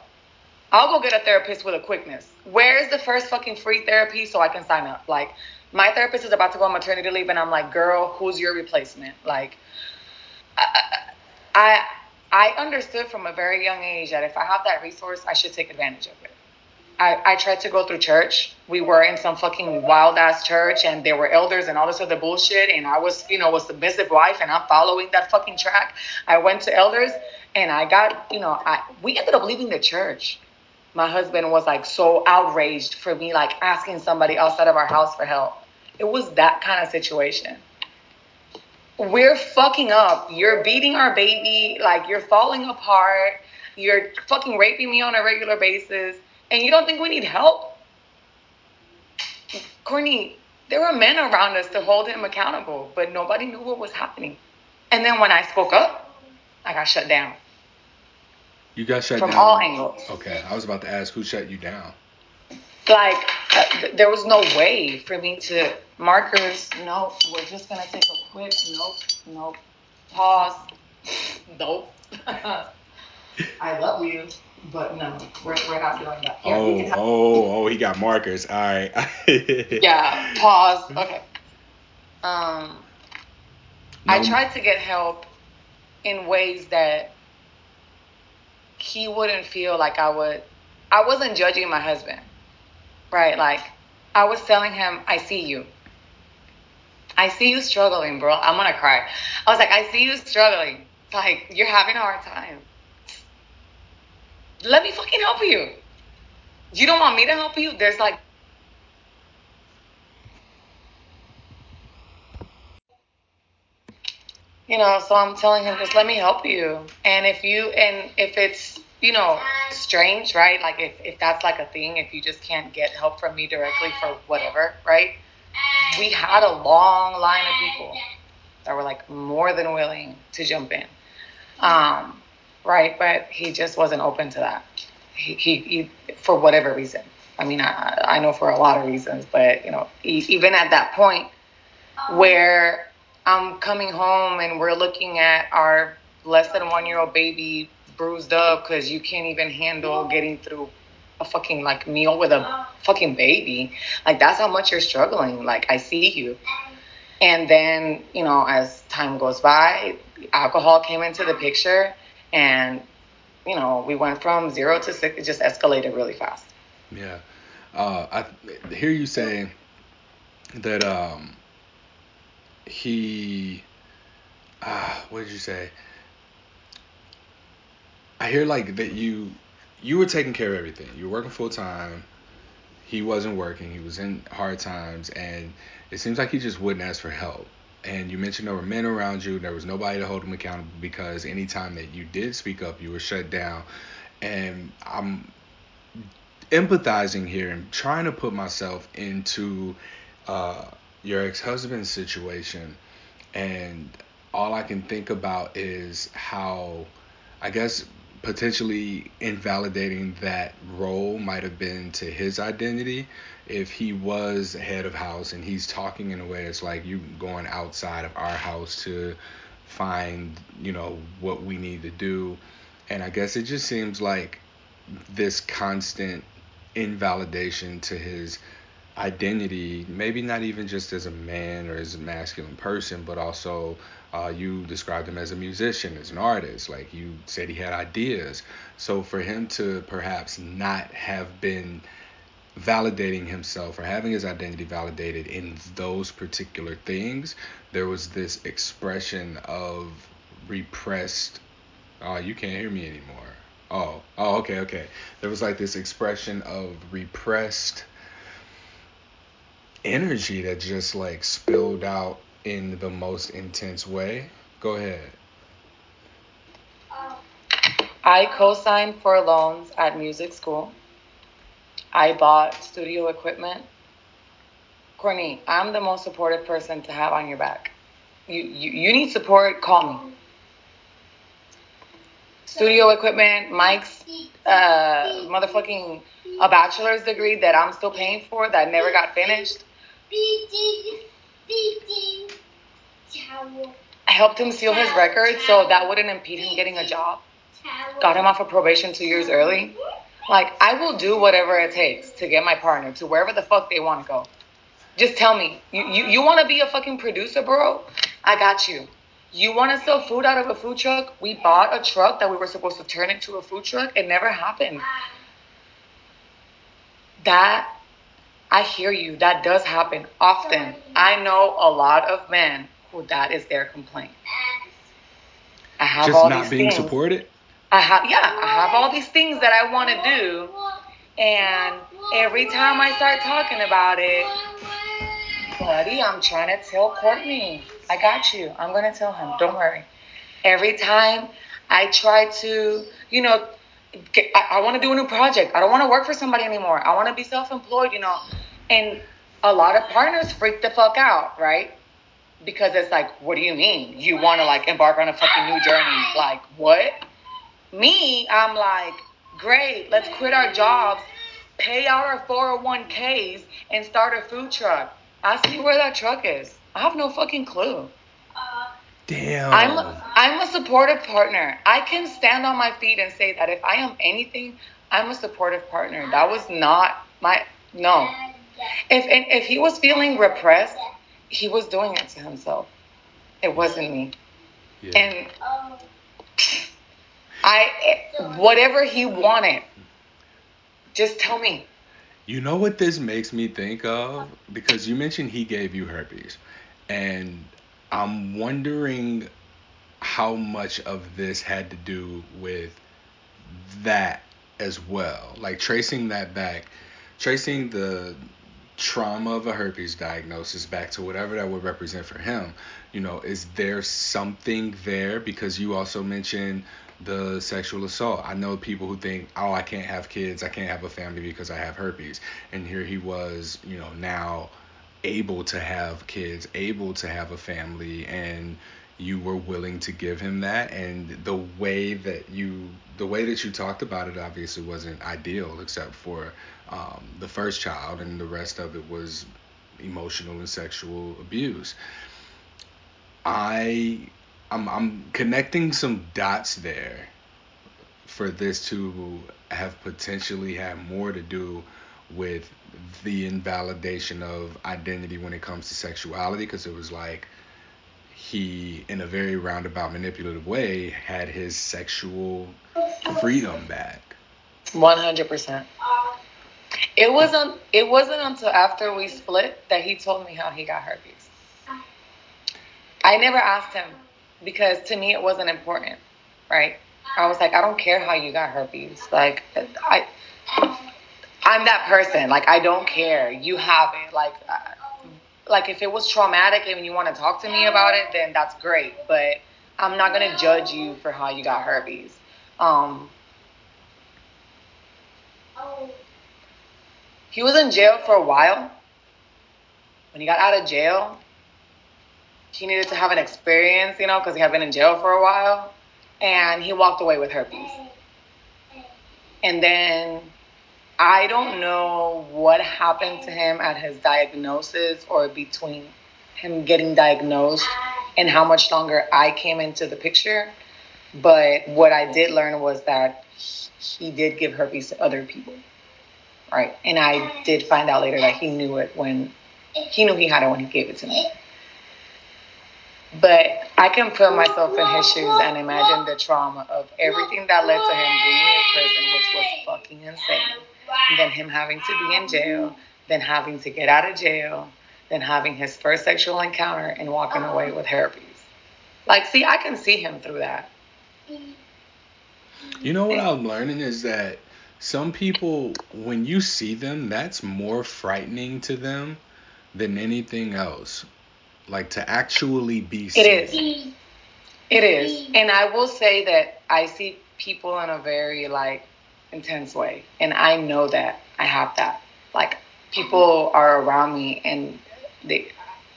I'll go get a therapist with a quickness. Where's the first fucking free therapy so I can sign up? Like, my therapist is about to go on maternity leave, and I'm like, girl, who's your replacement? Like, I, I, I understood from a very young age that if I have that resource, I should take advantage of it. I, I tried to go through church. We were in some fucking wild ass church and there were elders and all this other bullshit. And I was, you know, was the submissive wife and I'm following that fucking track. I went to elders and I got, you know, I we ended up leaving the church. My husband was like so outraged for me like asking somebody outside of our house for help. It was that kind of situation. We're fucking up. You're beating our baby, like you're falling apart. You're fucking raping me on a regular basis and you don't think we need help? Courtney, there were men around us to hold him accountable, but nobody knew what was happening. And then when I spoke up, I got shut down. You got shut from down. all angles. Okay, I was about to ask who shut you down. Like, there was no way for me to markers. nope, we're just gonna take a quick nope, nope, pause, nope. I love you, but no, we're, we're not doing that. Here, Oh, have- oh, oh, he got markers. All right. yeah, pause. Okay. Um, I tried to get help in ways that he wouldn't feel like I would. I wasn't judging my husband, right? Like I was telling him, "I see you. I see you struggling, bro. I'm gonna cry. I was like, I see you struggling. Like, you're having a hard time. Let me fucking help you. You don't want me to help you? There's like you know, so I'm telling him, just let me help you. And if you, and if it's, you know, strange, right? Like if, if that's like a thing, if you just can't get help from me directly for whatever, right? We had a long line of people that were like more than willing to jump in. Um, right. But he just wasn't open to that. He, he, he for whatever reason. I mean, I, I know for a lot of reasons, but you know, even at that point where I'm coming home and we're looking at our less than one year old baby bruised up because you can't even handle getting through a fucking like meal with a fucking baby. Like that's how much you're struggling. Like I see you. And then, you know, as time goes by, alcohol came into the picture and you know, we went from zero to six, it just escalated really fast. Yeah. Uh, I hear you say that um, he ah what did you say? I hear like that you you were taking care of everything. You were working full time he wasn't working. He was in hard times. And it seems like he just wouldn't ask for help and you mentioned there were men around you there was nobody to hold them accountable because anytime that you did speak up you were shut down. And i'm empathizing here and trying to put myself into uh, your ex-husband's situation. And all I can think about is how I guess potentially invalidating that role might have been to his identity if he was head of house and he's talking in a way that's like you going outside of our house to find you know what we need to do. And I guess it just seems like this constant invalidation to his identity, maybe not even just as a man or as a masculine person, but also uh, you described him as a musician, as an artist. Like you said, he had ideas. So for him to perhaps not have been validating himself or having his identity validated in those particular things, there was this expression of repressed. Oh, you can't hear me anymore. Oh, oh, okay, okay. There was like this expression of repressed energy that just like spilled out in the most intense way. Go ahead. I co signed for loans at music school. I bought studio equipment. Courtney, I'm the most supportive person to have on your back. You, you, you need support, call me. Studio equipment, mics, uh, motherfucking a bachelor's degree that I'm still paying for that never got finished. I helped him seal his record so that wouldn't impede him getting a job. Got him off of probation two years early. Like, I will do whatever it takes to get my partner to wherever the fuck they want to go. Just tell me. You, you, you want to be a fucking producer, bro? I got you. You want to sell food out of a food truck? We bought a truck that we were supposed to turn into a food truck. It never happened. That I hear you. That does happen often. I know a lot of men who that is their complaint. I have Just all not these being things. supported. I have yeah, I have all these things that I want to do, and every time I start talking about it, buddy, I'm trying to tell Courtney. I got you. I'm gonna tell him. Don't worry. Every time I try to, you know, I, I want to do a new project. I don't want to work for somebody anymore. I want to be self-employed. You know, and a lot of partners freak the fuck out, right? Because it's like, what do you mean? You want to like embark on a fucking new journey? Like, what? Me, I'm like, great, let's quit our jobs, pay out our 401ks, and start a food truck. Ask me where that truck is. I have no fucking clue. Damn. I'm a, I'm a supportive partner. I can stand on my feet and say that if I am anything, I'm a supportive partner. That was not my no. If if he was feeling repressed, he was doing it to himself. It wasn't me. Yeah. And I whatever he wanted, just tell me. You know what this makes me think of? Because you mentioned he gave you herpes. And I'm wondering how much of this had to do with that as well. Like tracing that back, tracing the trauma of a herpes diagnosis back to whatever that would represent for him. You know, is there something there? Because you also mentioned the sexual assault. I know people who think, oh, I can't have kids, I can't have a family because I have herpes. And here he was, you know, now able to have kids, able to have a family, and you were willing to give him that and the way that you the way that you talked about it obviously wasn't ideal except for um, the first child and the rest of it was emotional and sexual abuse i i'm, I'm connecting some dots there for this to have potentially had more to do with the invalidation of identity when it comes to sexuality because it was like he, in a very roundabout, manipulative way, had his sexual freedom back. One hundred percent. It wasn't. It wasn't until after we split that he told me how he got herpes. I never asked him because to me it wasn't important, right? I was like, I don't care how you got herpes. Like, I, I'm that person. Like, I don't care. You have it. Like, like if it was traumatic and you want to talk to me about it, then that's great. But I'm not gonna judge you for how you got herpes. Um, he was in jail for a while. When he got out of jail, he needed to have an experience, you know, because he had been in jail for a while, and he walked away with herpes. And then I don't know what happened to him at his diagnosis or between him getting diagnosed and how much longer I came into the picture. But what I did learn was that he did give herpes to other people. Right. And I did find out later that he knew it when he knew he had it when he gave it to me. But I can put myself in his shoes and imagine the trauma of everything that led to him being in prison, which was fucking insane then him having to be in jail, then having to get out of jail, then having his first sexual encounter and walking away with herpes. Like, see, I can see him through that. You know what I'm learning is that some people, when you see them, that's more frightening to them than anything else. Like to actually be seen. It is. It is. And I will say that I see people in a very like intense way. And I know that I have that. Like people are around me and they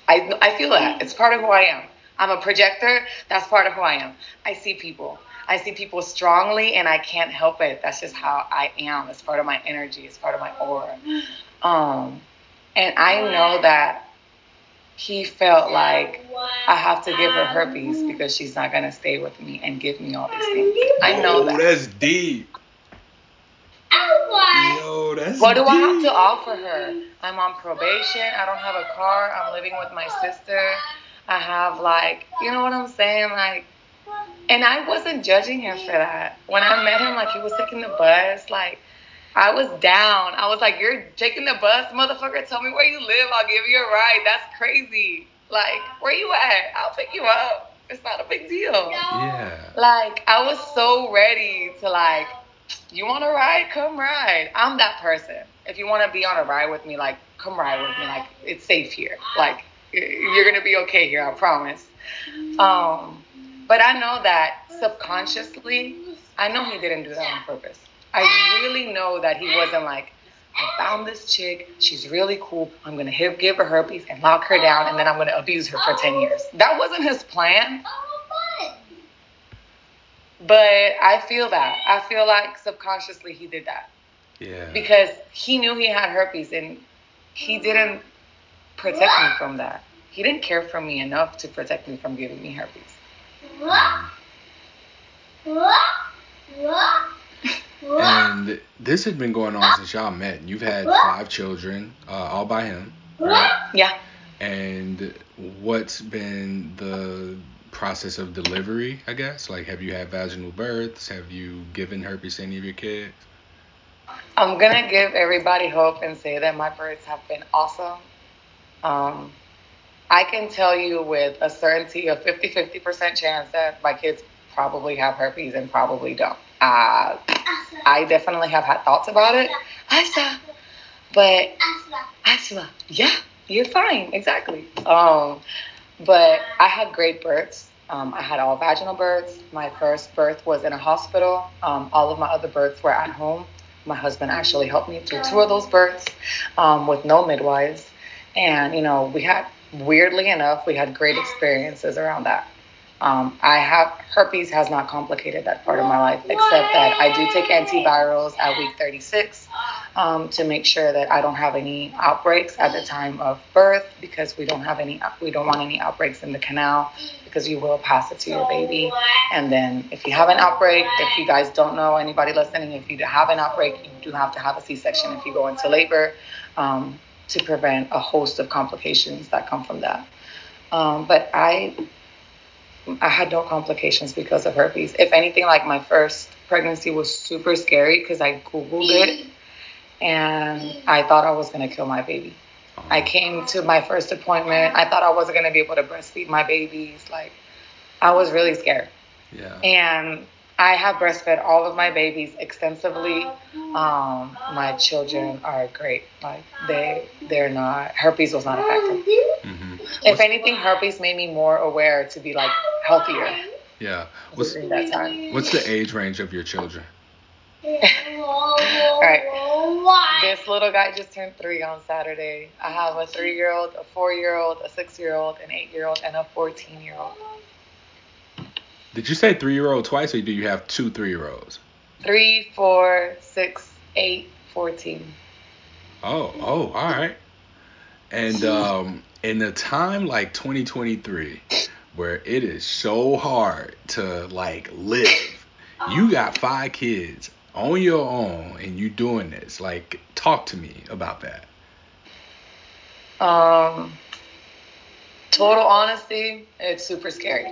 I I feel that. It's part of who I am. I'm a projector. That's part of who I am. I see people. I see people strongly and I can't help it. That's just how I am. It's part of my energy. It's part of my aura. Um and I know that he felt like I have to give her herpes because she's not gonna stay with me and give me all these things. I know oh, that. That's deep. Yo, that's what do deep. I have to offer her? I'm on probation. I don't have a car. I'm living with my sister. I have like, you know what I'm saying? Like, and I wasn't judging him for that. When I met him, like he was taking the bus, like I was down. I was like, "You're taking the bus, motherfucker. Tell me where you live. I'll give you a ride." That's crazy. Like, where you at? I'll pick you up. It's not a big deal. Yeah. Like, I was so ready to like you want to ride? Come ride. I'm that person. If you want to be on a ride with me, like, come ride with me. Like, it's safe here. Like, you're going to be okay here, I promise. Um, but I know that subconsciously, I know he didn't do that on purpose. I really know that he wasn't like, I found this chick. She's really cool. I'm going to give her herpes and lock her down, and then I'm going to abuse her for 10 years. That wasn't his plan. But I feel that. I feel like subconsciously he did that. Yeah. Because he knew he had herpes and he didn't protect me from that. He didn't care for me enough to protect me from giving me herpes. And this has been going on since y'all met. You've had five children, uh, all by him, right? Yeah. And what's been the process of delivery, I guess? Like, have you had vaginal births? Have you given herpes to any of your kids? I'm going to give everybody hope and say that my births have been awesome. Um, I can tell you with a certainty of 50 50% chance that my kids probably have herpes and probably don't. Uh, I definitely have had thoughts about it. Asa, but asthma, yeah, you're fine, exactly. Um, but I had great births. Um, I had all vaginal births. My first birth was in a hospital. Um, all of my other births were at home. My husband actually helped me through two of those births um, with no midwives. And, you know, we had, weirdly enough, we had great experiences around that. Um, I have herpes has not complicated that part of my life, except that I do take antivirals at week 36 um, to make sure that I don't have any outbreaks at the time of birth because we don't have any we don't want any outbreaks in the canal because you will pass it to your baby. And then if you have an outbreak, if you guys don't know anybody listening, if you have an outbreak, you do have to have a C-section if you go into labor um, to prevent a host of complications that come from that. Um, but I I had no complications because of herpes. If anything, like my first pregnancy was super scary because I Googled it and I thought I was going to kill my baby. I came to my first appointment. I thought I wasn't going to be able to breastfeed my babies. Like, I was really scared. Yeah. And I have breastfed all of my babies extensively. Um, my children are great. Like they, they're not. Herpes was not a factor. Mm-hmm. If anything, herpes made me more aware to be like healthier. Yeah. What's what's the age range of your children? All right. This little guy just turned three on Saturday. I have a three-year-old, a four-year-old, a six-year-old, an eight-year-old, and a fourteen-year-old. Did you say three year old twice, or do you have two three year olds? Three, four, six, eight, fourteen. Oh, oh, all right. And um, in a time like 2023, where it is so hard to like live, you got five kids on your own, and you doing this. Like, talk to me about that. Um, total honesty, it's super scary.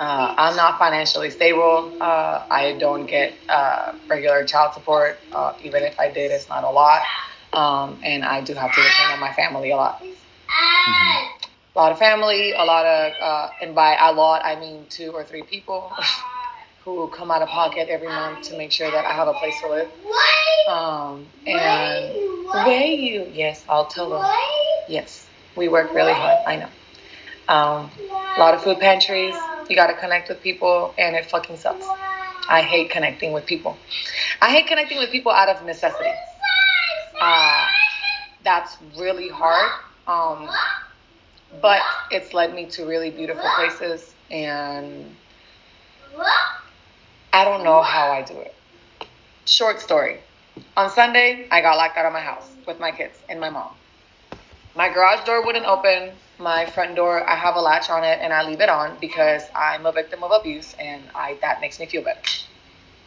Uh, I'm not financially stable. Uh, I don't get uh, regular child support. Uh, even if I did, it's not a lot. Um, and I do have to depend on my family a lot. Mhm. A lot of family, a lot of, uh, and by a lot, I mean two or three people who come out of pocket every month to make sure that I have a place to live. Um, and where you? Yes, I'll tell them. Yes, we work really hard. I know. Um, a lot of food pantries. You got to connect with people, and it fucking sucks. I hate connecting with people. I hate connecting with people out of necessity. Uh, that's really hard. Um, but it's led me to really beautiful places, and I don't know how I do it. Short story. On Sunday, I got locked out of my house with my kids and my mom. My garage door wouldn't open. My front door, I have a latch on it and I leave it on because I'm a victim of abuse and I that makes me feel better.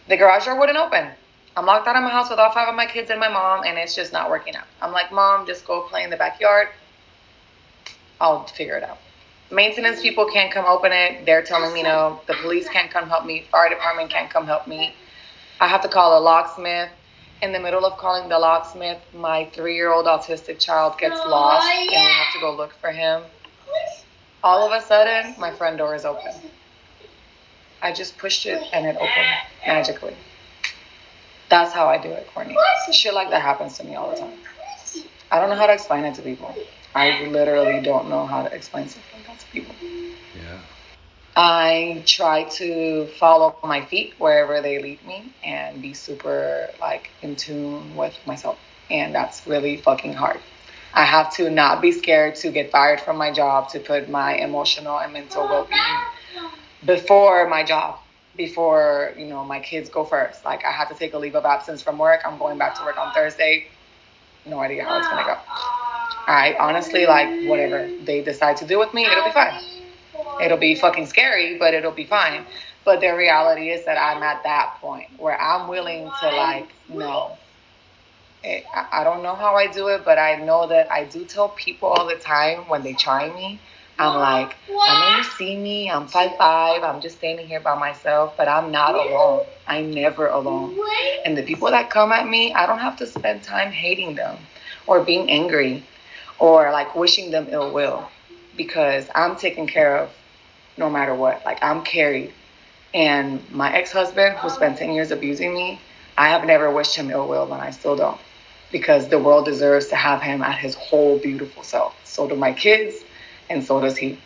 The garage door wouldn't open. I'm locked out of my house with all five of my kids and my mom and it's just not working out. I'm like, Mom, just go play in the backyard. I'll figure it out. Maintenance people can't come open it. They're telling me no. The police can't come help me. Fire department can't come help me. I have to call a locksmith. In the middle of calling the locksmith, my three year old autistic child gets oh, lost and we have to go look for him. All of a sudden, my front door is open. I just pushed it and it opened magically. That's how I do it, Courtney. Shit like that happens to me all the time. I don't know how to explain it to people. I literally don't know how to explain stuff like that to people. I try to follow my feet wherever they lead me and be super like in tune with myself. And that's really fucking hard. I have to not be scared to get fired from my job to put my emotional and mental oh, well-being before my job, before, you know, my kids go first. Like I have to take a leave of absence from work. I'm going back to work on Thursday. No idea how it's gonna go. I honestly like whatever they decide to do with me, it'll be fine. It'll be fucking scary, but it'll be fine. But the reality is that I'm at that point where I'm willing to like, no. Eh, I don't know how I do it, but I know that I do tell people all the time when they try me. I'm like, I know you see me. I'm five five. I'm just standing here by myself, but I'm not alone. I'm never alone. And the people that come at me, I don't have to spend time hating them or being angry or like wishing them ill will because I'm taken care of no matter what. Like I'm carried. And my ex-husband, who spent 10 years abusing me, I have never wished him ill will, and I still don't. Because the world deserves to have him at his whole beautiful self. So do my kids, and so does he.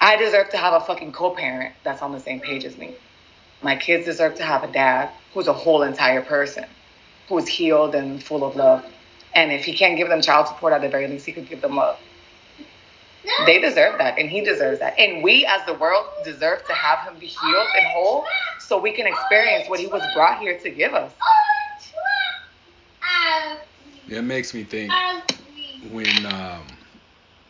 I deserve to have a fucking co-parent that's on the same page as me. My kids deserve to have a dad who's a whole entire person, who's healed and full of love. And if he can't give them child support, at the very least, he could give them love. They deserve that, and he deserves that. And we, as the world, deserve to have him be healed and whole so we can experience what he was brought here to give us. It makes me think when um,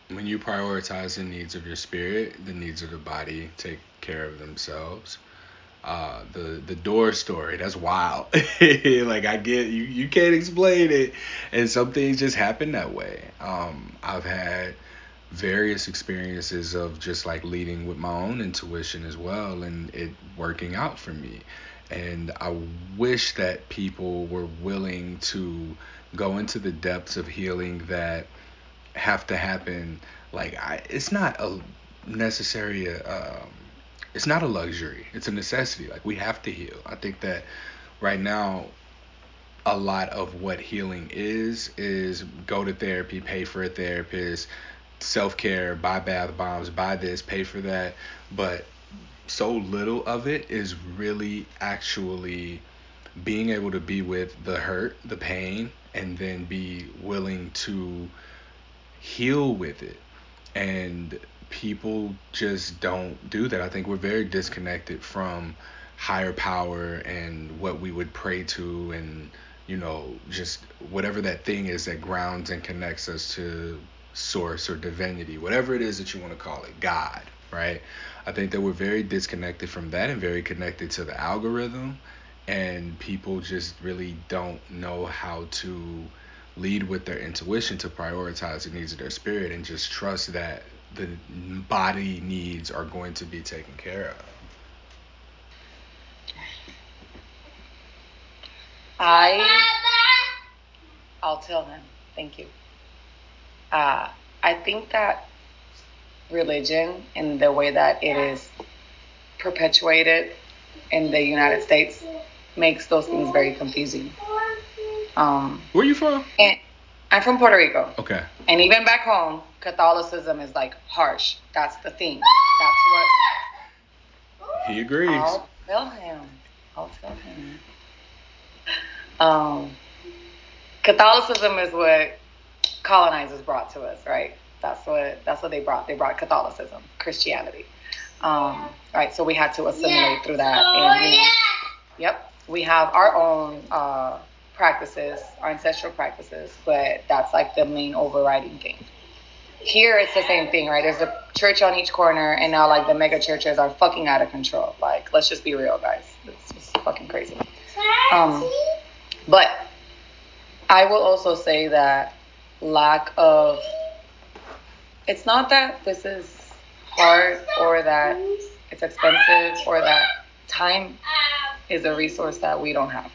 when you prioritize the needs of your spirit, the needs of the body take care of themselves. Uh, the the door story that's wild. like I get you you can't explain it, and some things just happen that way. Um, I've had various experiences of just like leading with my own intuition as well and it working out for me. And i wish that people were willing to go into the depths of healing that have to happen. Like I, it's not a necessary um, it's not a luxury. It's a necessity. Like we have to heal. I think that right now a lot of what healing is is go to therapy pay for a therapist self care, buy bath bombs, buy this, pay for that, but so little of it is really actually being able to be with the hurt, the pain, and then be willing to heal with it. And people just don't do that. I think we're very disconnected from higher power and what we would pray to and you know just whatever that thing is that grounds and connects us to source or divinity, whatever it is that you want to call it, God, right? I think that we're very disconnected from that and very connected to the algorithm, and people just really don't know how to lead with their intuition to prioritize the needs of their spirit and just trust that the body needs are going to be taken care of. I I'll tell him. Thank you. Uh, I think that religion and the way that it is perpetuated in the United States makes those things very confusing. Um, Where are you from? And I'm from Puerto Rico. Okay. And even back home, Catholicism is like harsh. That's the thing. That's what. He agrees. I'll tell him. I'll tell him. Um, Catholicism is what colonizers brought to us, right? That's what that's what they brought. They brought Catholicism, Christianity. Um, right, so we had to assimilate through that, and know, yep, we have our own uh, practices, our ancestral practices, but that's like the main overriding thing. Here, it's the same thing, right? There's a church on each corner, and now like the mega churches are fucking out of control. Like, let's just be real, guys. It's just fucking crazy. Um, but I will also say that lack of it's not that this is hard or that it's expensive or that time is a resource that we don't have.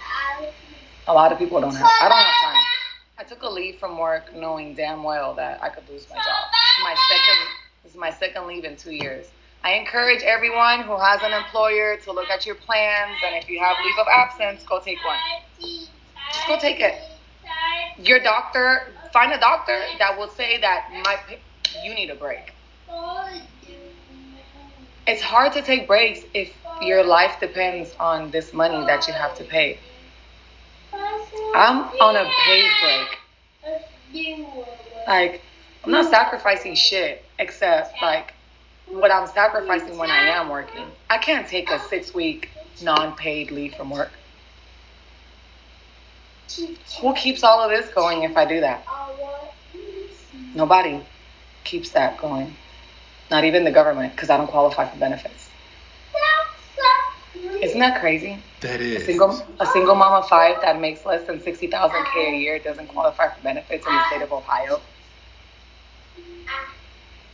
A lot of people don't have. I don't have time. I took a leave from work knowing damn well that I could lose my job. My second this is my second leave in 2 years. I encourage everyone who has an employer to look at your plans and if you have leave of absence, go take one. Just go take it. Your doctor find a doctor that will say that my you need a break. It's hard to take breaks if your life depends on this money that you have to pay. I'm on a paid break. Like, I'm not sacrificing shit except like what I'm sacrificing when I am working. I can't take a six week non paid leave from work. Who keeps all of this going if I do that? Nobody keeps that going. Not even the government, because I don't qualify for benefits. Isn't that crazy? That is. A single, a single mom of five that makes less than 60000 K a year doesn't qualify for benefits in the state of Ohio.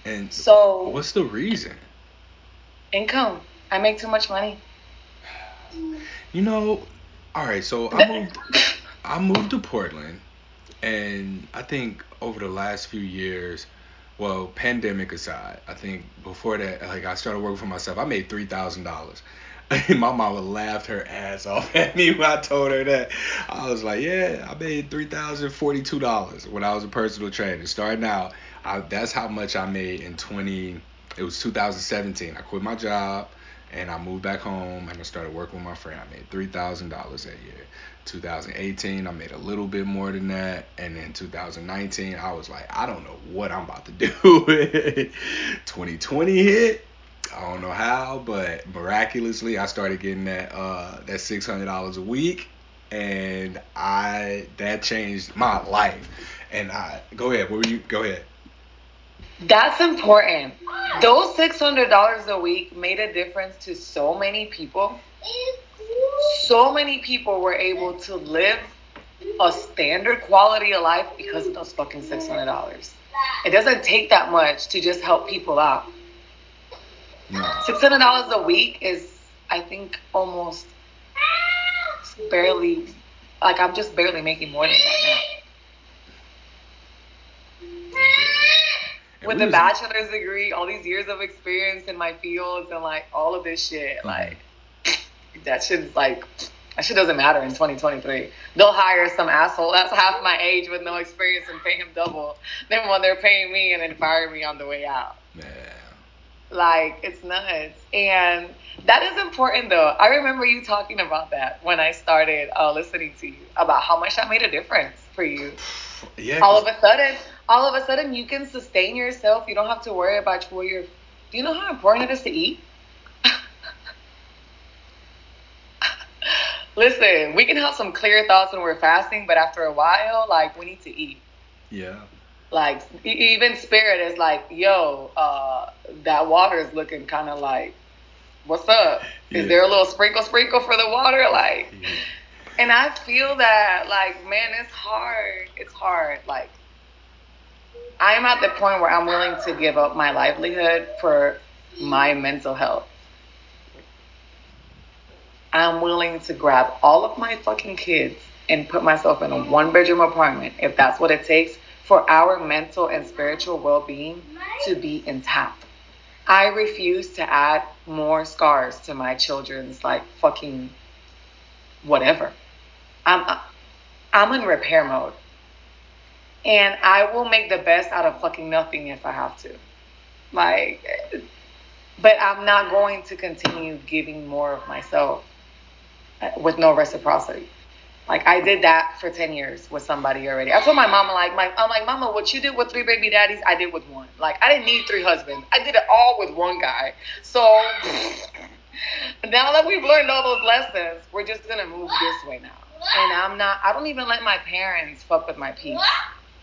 And so, what's the reason? Income. I make too much money. You know, all right, so I moved I moved to Portland and I think over the last few years well, pandemic aside, I think before that, like I started working for myself, I made three thousand dollars. My mama laughed her ass off at me when I told her that. I was like, yeah, I made three thousand forty-two dollars when I was a personal trainer. Starting out, I, that's how much I made in twenty. It was 2017. I quit my job and I moved back home and I started working with my friend. I made three thousand dollars that year. 2018, I made a little bit more than that, and then 2019, I was like, I don't know what I'm about to do. 2020 hit. I don't know how, but miraculously, I started getting that uh, that six hundred dollars a week, and I that changed my life. And I go ahead. What were you? Go ahead. That's important. Those six hundred dollars a week made a difference to so many people. So many people were able to live a standard quality of life because of those fucking six hundred dollars. It doesn't take that much to just help people out. Six hundred dollars a week is, I think, almost barely. Like I'm just barely making more than that now. With a bachelor's degree, all these years of experience in my fields, and like all of this shit, mm-hmm. like that shit's like that shit doesn't matter in 2023. They'll hire some asshole that's half my age with no experience and pay him double than when they're paying me and then fire me on the way out. Yeah. Like it's nuts, and that is important though. I remember you talking about that when I started uh, listening to you about how much that made a difference for you. Yeah. All of a sudden, all of a sudden, you can sustain yourself. You don't have to worry about what you're. Do you know how important it is to eat? Listen, we can have some clear thoughts when we're fasting, but after a while, like we need to eat. Yeah. Like even spirit is like, yo, uh, that water is looking kind of like, what's up? Is there a little sprinkle, sprinkle for the water? Like, yeah. and I feel that, like, man, it's hard. It's hard. Like, I am at the point where I'm willing to give up my livelihood for my mental health. I'm willing to grab all of my fucking kids and put myself in a one bedroom apartment if that's what it takes for our mental and spiritual well being to be intact. I refuse to add more scars to my children's like fucking whatever. I'm I'm in repair mode. And I will make the best out of fucking nothing if I have to. Like but I'm not going to continue giving more of myself uh, with no reciprocity. Like I did that for 10 years with somebody already. I told my mama, like, my, I'm like, mama, what you did with three baby daddies, I did with one. Like I didn't need three husbands. I did it all with one guy. So now that we've learned all those lessons, we're just gonna move this way now. And I'm not I don't even let my parents fuck with my peace.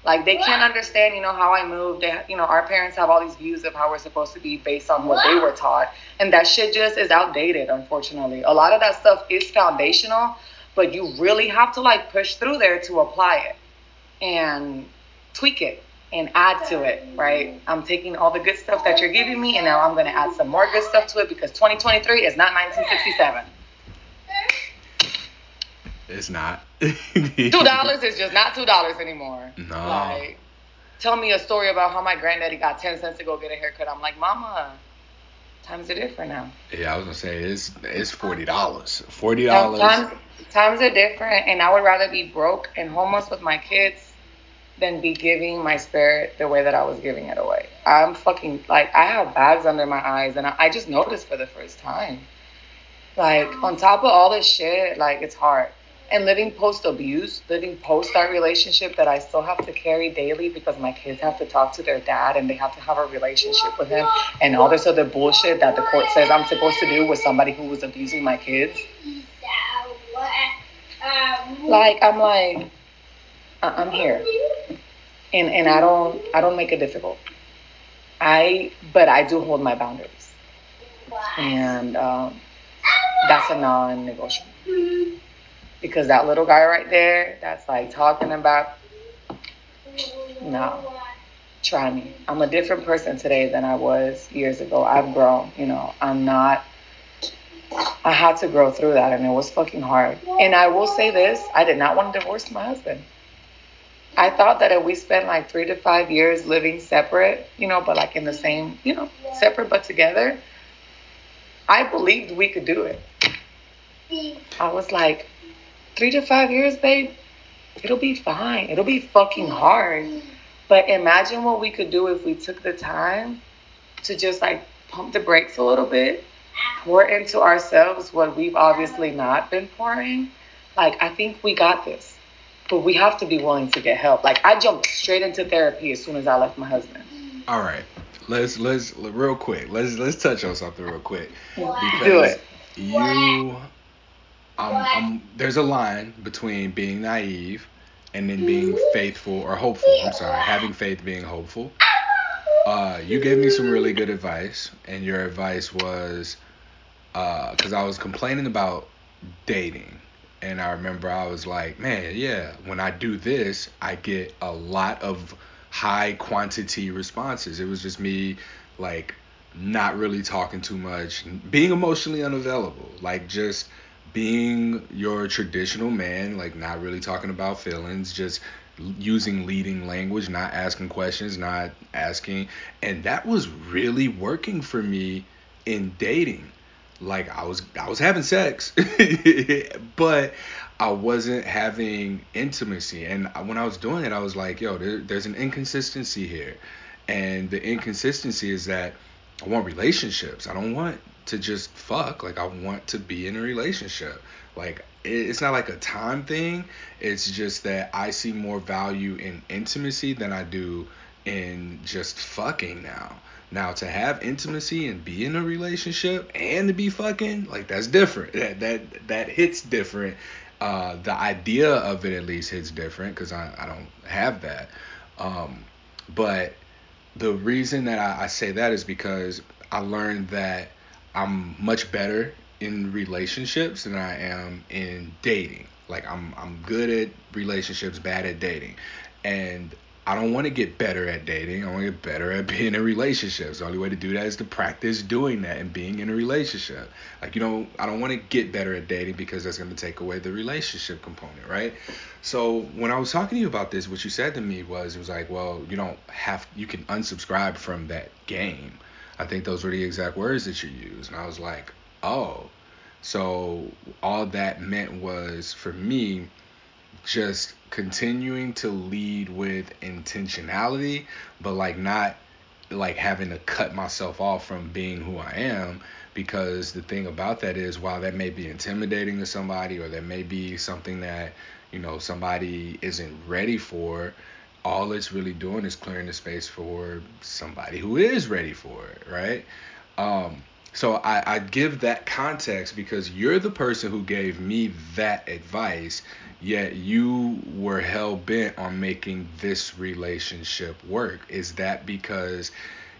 Like they can't understand, you know, how I move. They, you know, our parents have all these views of how we're supposed to be based on what they were taught, and that shit just is outdated. Unfortunately, a lot of that stuff is foundational, but you really have to like push through there to apply it and tweak it and add to it, right? I'm taking all the good stuff that you're giving me and now I'm going to add some more good stuff to it because 2023 is not 1967. It's not. two dollars is just not two dollars anymore. No. Like, tell me a story about how my granddaddy got ten cents to go get a haircut. I'm like, Mama, times are different now. Yeah, I was gonna say it's it's forty dollars. Forty dollars. Times, times are different, and I would rather be broke and homeless with my kids than be giving my spirit the way that I was giving it away. I'm fucking like I have bags under my eyes, and I, I just noticed for the first time. Like on top of all this shit, like it's hard and living post abuse, living post that relationship that I still have to carry daily because my kids have to talk to their dad and they have to have a relationship with him and all this other bullshit that the court says I'm supposed to do with somebody who was abusing my kids. Like I'm like I'm here. And and I don't I don't make it difficult. I but I do hold my boundaries. And um, that's a non-negotiable because that little guy right there that's like talking about no try me. I'm a different person today than i was years ago. I've grown you know. I'm not i had to grow through that and it was fucking hard. And i will say this i did not want to divorce my husband. I thought that if we spent like three to five years living separate, you know, but like in the same, you know, separate but together, I believed we could do it. I was like, three to five years, babe, it'll be fine. It'll be fucking hard. But imagine what we could do if we took the time to just like pump the brakes a little bit, pour into ourselves what we've obviously not been pouring. Like, I think we got this. But we have to be willing to get help. Like, I jumped straight into therapy as soon as I left my husband. All right. Let's let's real quick. Let's let's touch on something real quick. Because Do it. You I'm, I'm, there's a line between being naive and then being faithful or hopeful. I'm sorry, having faith, being hopeful. Uh, you gave me some really good advice, and your advice was because uh, I was complaining about dating, and I remember I was like, man, yeah, when I do this, I get a lot of high quantity responses. It was just me like not really talking too much, being emotionally unavailable, like just being your traditional man, like not really talking about feelings, just using leading language, not asking questions, not asking. And that was really working for me in dating. Like I was I was having sex, but I wasn't having intimacy. And when I was doing it, I was like, yo, there, there's an inconsistency here. And the inconsistency is that I want relationships. I don't want to just fuck. Like I want to be in a relationship. Like it's not like a time thing. It's just that I see more value in intimacy than I do in just fucking now. Now to have intimacy and be in a relationship and to be fucking, like that's different. That that that hits different. Uh, the idea of it at least hits different because I, I don't have that. Um, but the reason that I, I say that is because I learned that I'm much better in relationships than I am in dating. Like I'm I'm good at relationships, bad at dating. And I don't want to get better at dating. I want to get better at being in relationships. The only way to do that is to practice doing that and being in a relationship. Like you know, I don't want to get better at dating because that's going to take away the relationship component, right? So when I was talking to you about this, what you said to me was it was like, well, you don't have you can unsubscribe from that game. I think those were the exact words that you used. And I was like, oh. So all that meant was for me just continuing to lead with intentionality, but like not like having to cut myself off from being who I am because the thing about that is while that may be intimidating to somebody or that may be something that you know somebody isn't ready for all it's really doing is clearing the space for somebody who is ready for it, right? Um, so I, I give that context because you're the person who gave me that advice, yet you were hell bent on making this relationship work. Is that because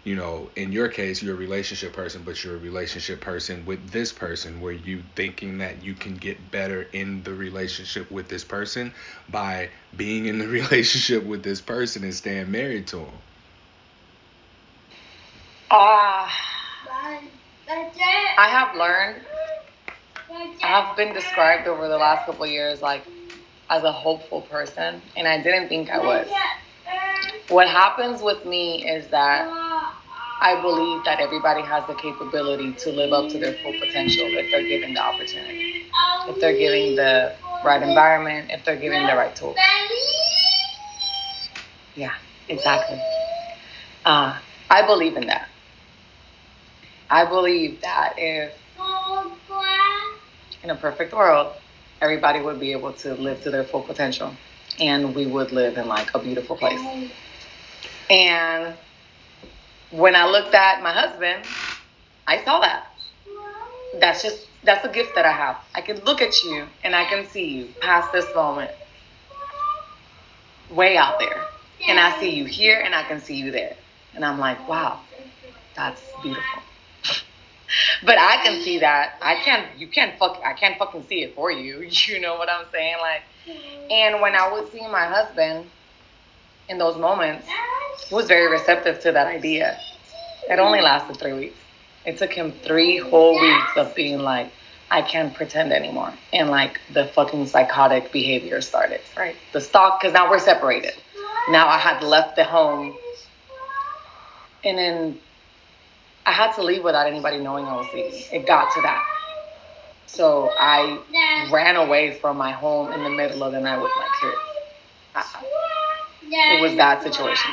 you know, in your case, you're a relationship person, but you're a relationship person with this person. Were you thinking that you can get better in the relationship with this person by being in the relationship with this person and staying married to him? Ah. Uh, I have learned, I have been described over the last couple years like as a hopeful person, and I didn't think I was. What happens with me is that I believe that everybody has the capability to live up to their full potential if they're given the opportunity, if they're given the right environment, if they're given the right tools. Yeah, exactly. Uh, I believe in that. I believe that if in a perfect world, everybody would be able to live to their full potential and we would live in like a beautiful place. And when I looked at my husband, I saw that. That's just that's a gift that I have. I can look at you and I can see you past this moment. Way out there. And I see you here and I can see you there. And I'm like, wow, that's beautiful. but I can see that. I can't you can't fuck I can't fucking see it for you. You know what I'm saying? Like and when I was seeing my husband in those moments, was very receptive to that idea. It only lasted three weeks. It took him three whole weeks of being like, I can't pretend anymore. And like the fucking psychotic behavior started, right? The stalk, because now we're separated. now I had left the home, and then I had to leave without anybody knowing I was leaving. It got to that. So I ran away from my home in the middle of the night with my kids. it was that situation.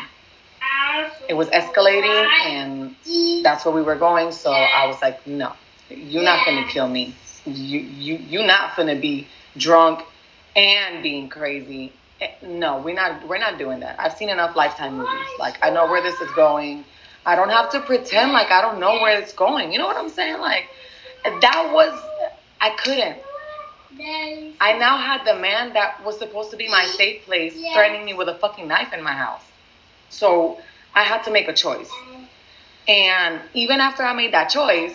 It was escalating, and that's where we were going. So I was like, no, you're not gonna kill me. You you you're not gonna be drunk and being crazy. Eh, no, we're not we're not doing that. I've seen enough lifetime movies. Like I know where this is going. I don't have to pretend like I don't know where it's going. You know what I'm saying? Like that was I couldn't. I now had the man that was supposed to be my safe place threatening me with a fucking knife in my house. So I had to make a choice. And even after I made that choice,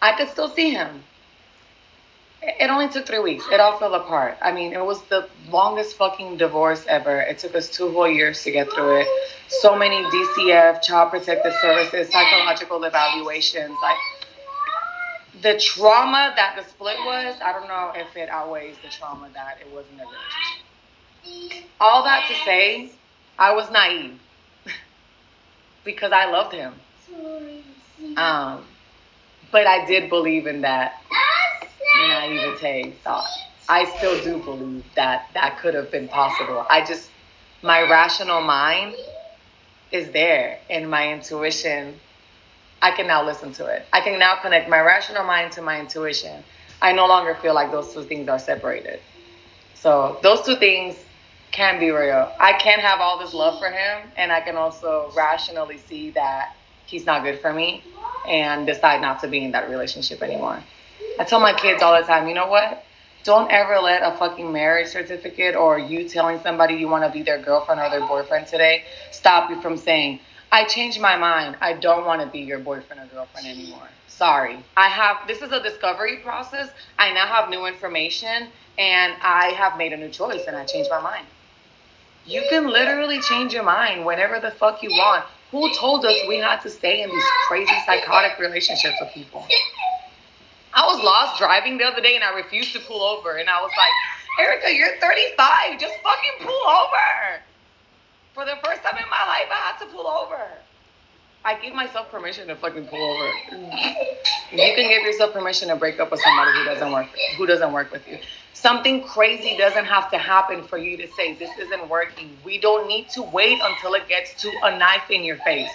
I could still see him. It only took three weeks. It all fell apart. I mean, it was the longest fucking divorce ever. It took us two whole years to get through it. So many DCF, Child Protective Services, psychological evaluations. Like the trauma that the split was, I don't know if it outweighs the trauma that it was in the relationship. All that to say, I was naive because I loved him. Um, but I did believe in that naivete thought. I still do believe that that could have been possible. I just, my rational mind is there and my intuition, I can now listen to it. I can now connect my rational mind to my intuition. I no longer feel like those two things are separated. So those two things can be real. I can have all this love for him and I can also rationally see that he's not good for me and decide not to be in that relationship anymore. I tell my kids all the time, you know what? Don't ever let a fucking marriage certificate or you telling somebody you want to be their girlfriend or their boyfriend today stop you from saying, I changed my mind. I don't want to be your boyfriend or girlfriend anymore. Sorry. I have, this is a discovery process. I now have new information and I have made a new choice and I changed my mind. You can literally change your mind whenever the fuck you want. Who told us we had to stay in these crazy psychotic relationships with people? I was lost driving the other day and I refused to pull over. And I was like, Erika, you're 35. Just fucking pull over. For the first time in my life, I had to pull over. I gave myself permission to fucking pull over. You can give yourself permission to break up with somebody who doesn't work who doesn't work with you. Something crazy doesn't have to happen for you to say this isn't working. We don't need to wait until it gets to a knife in your face.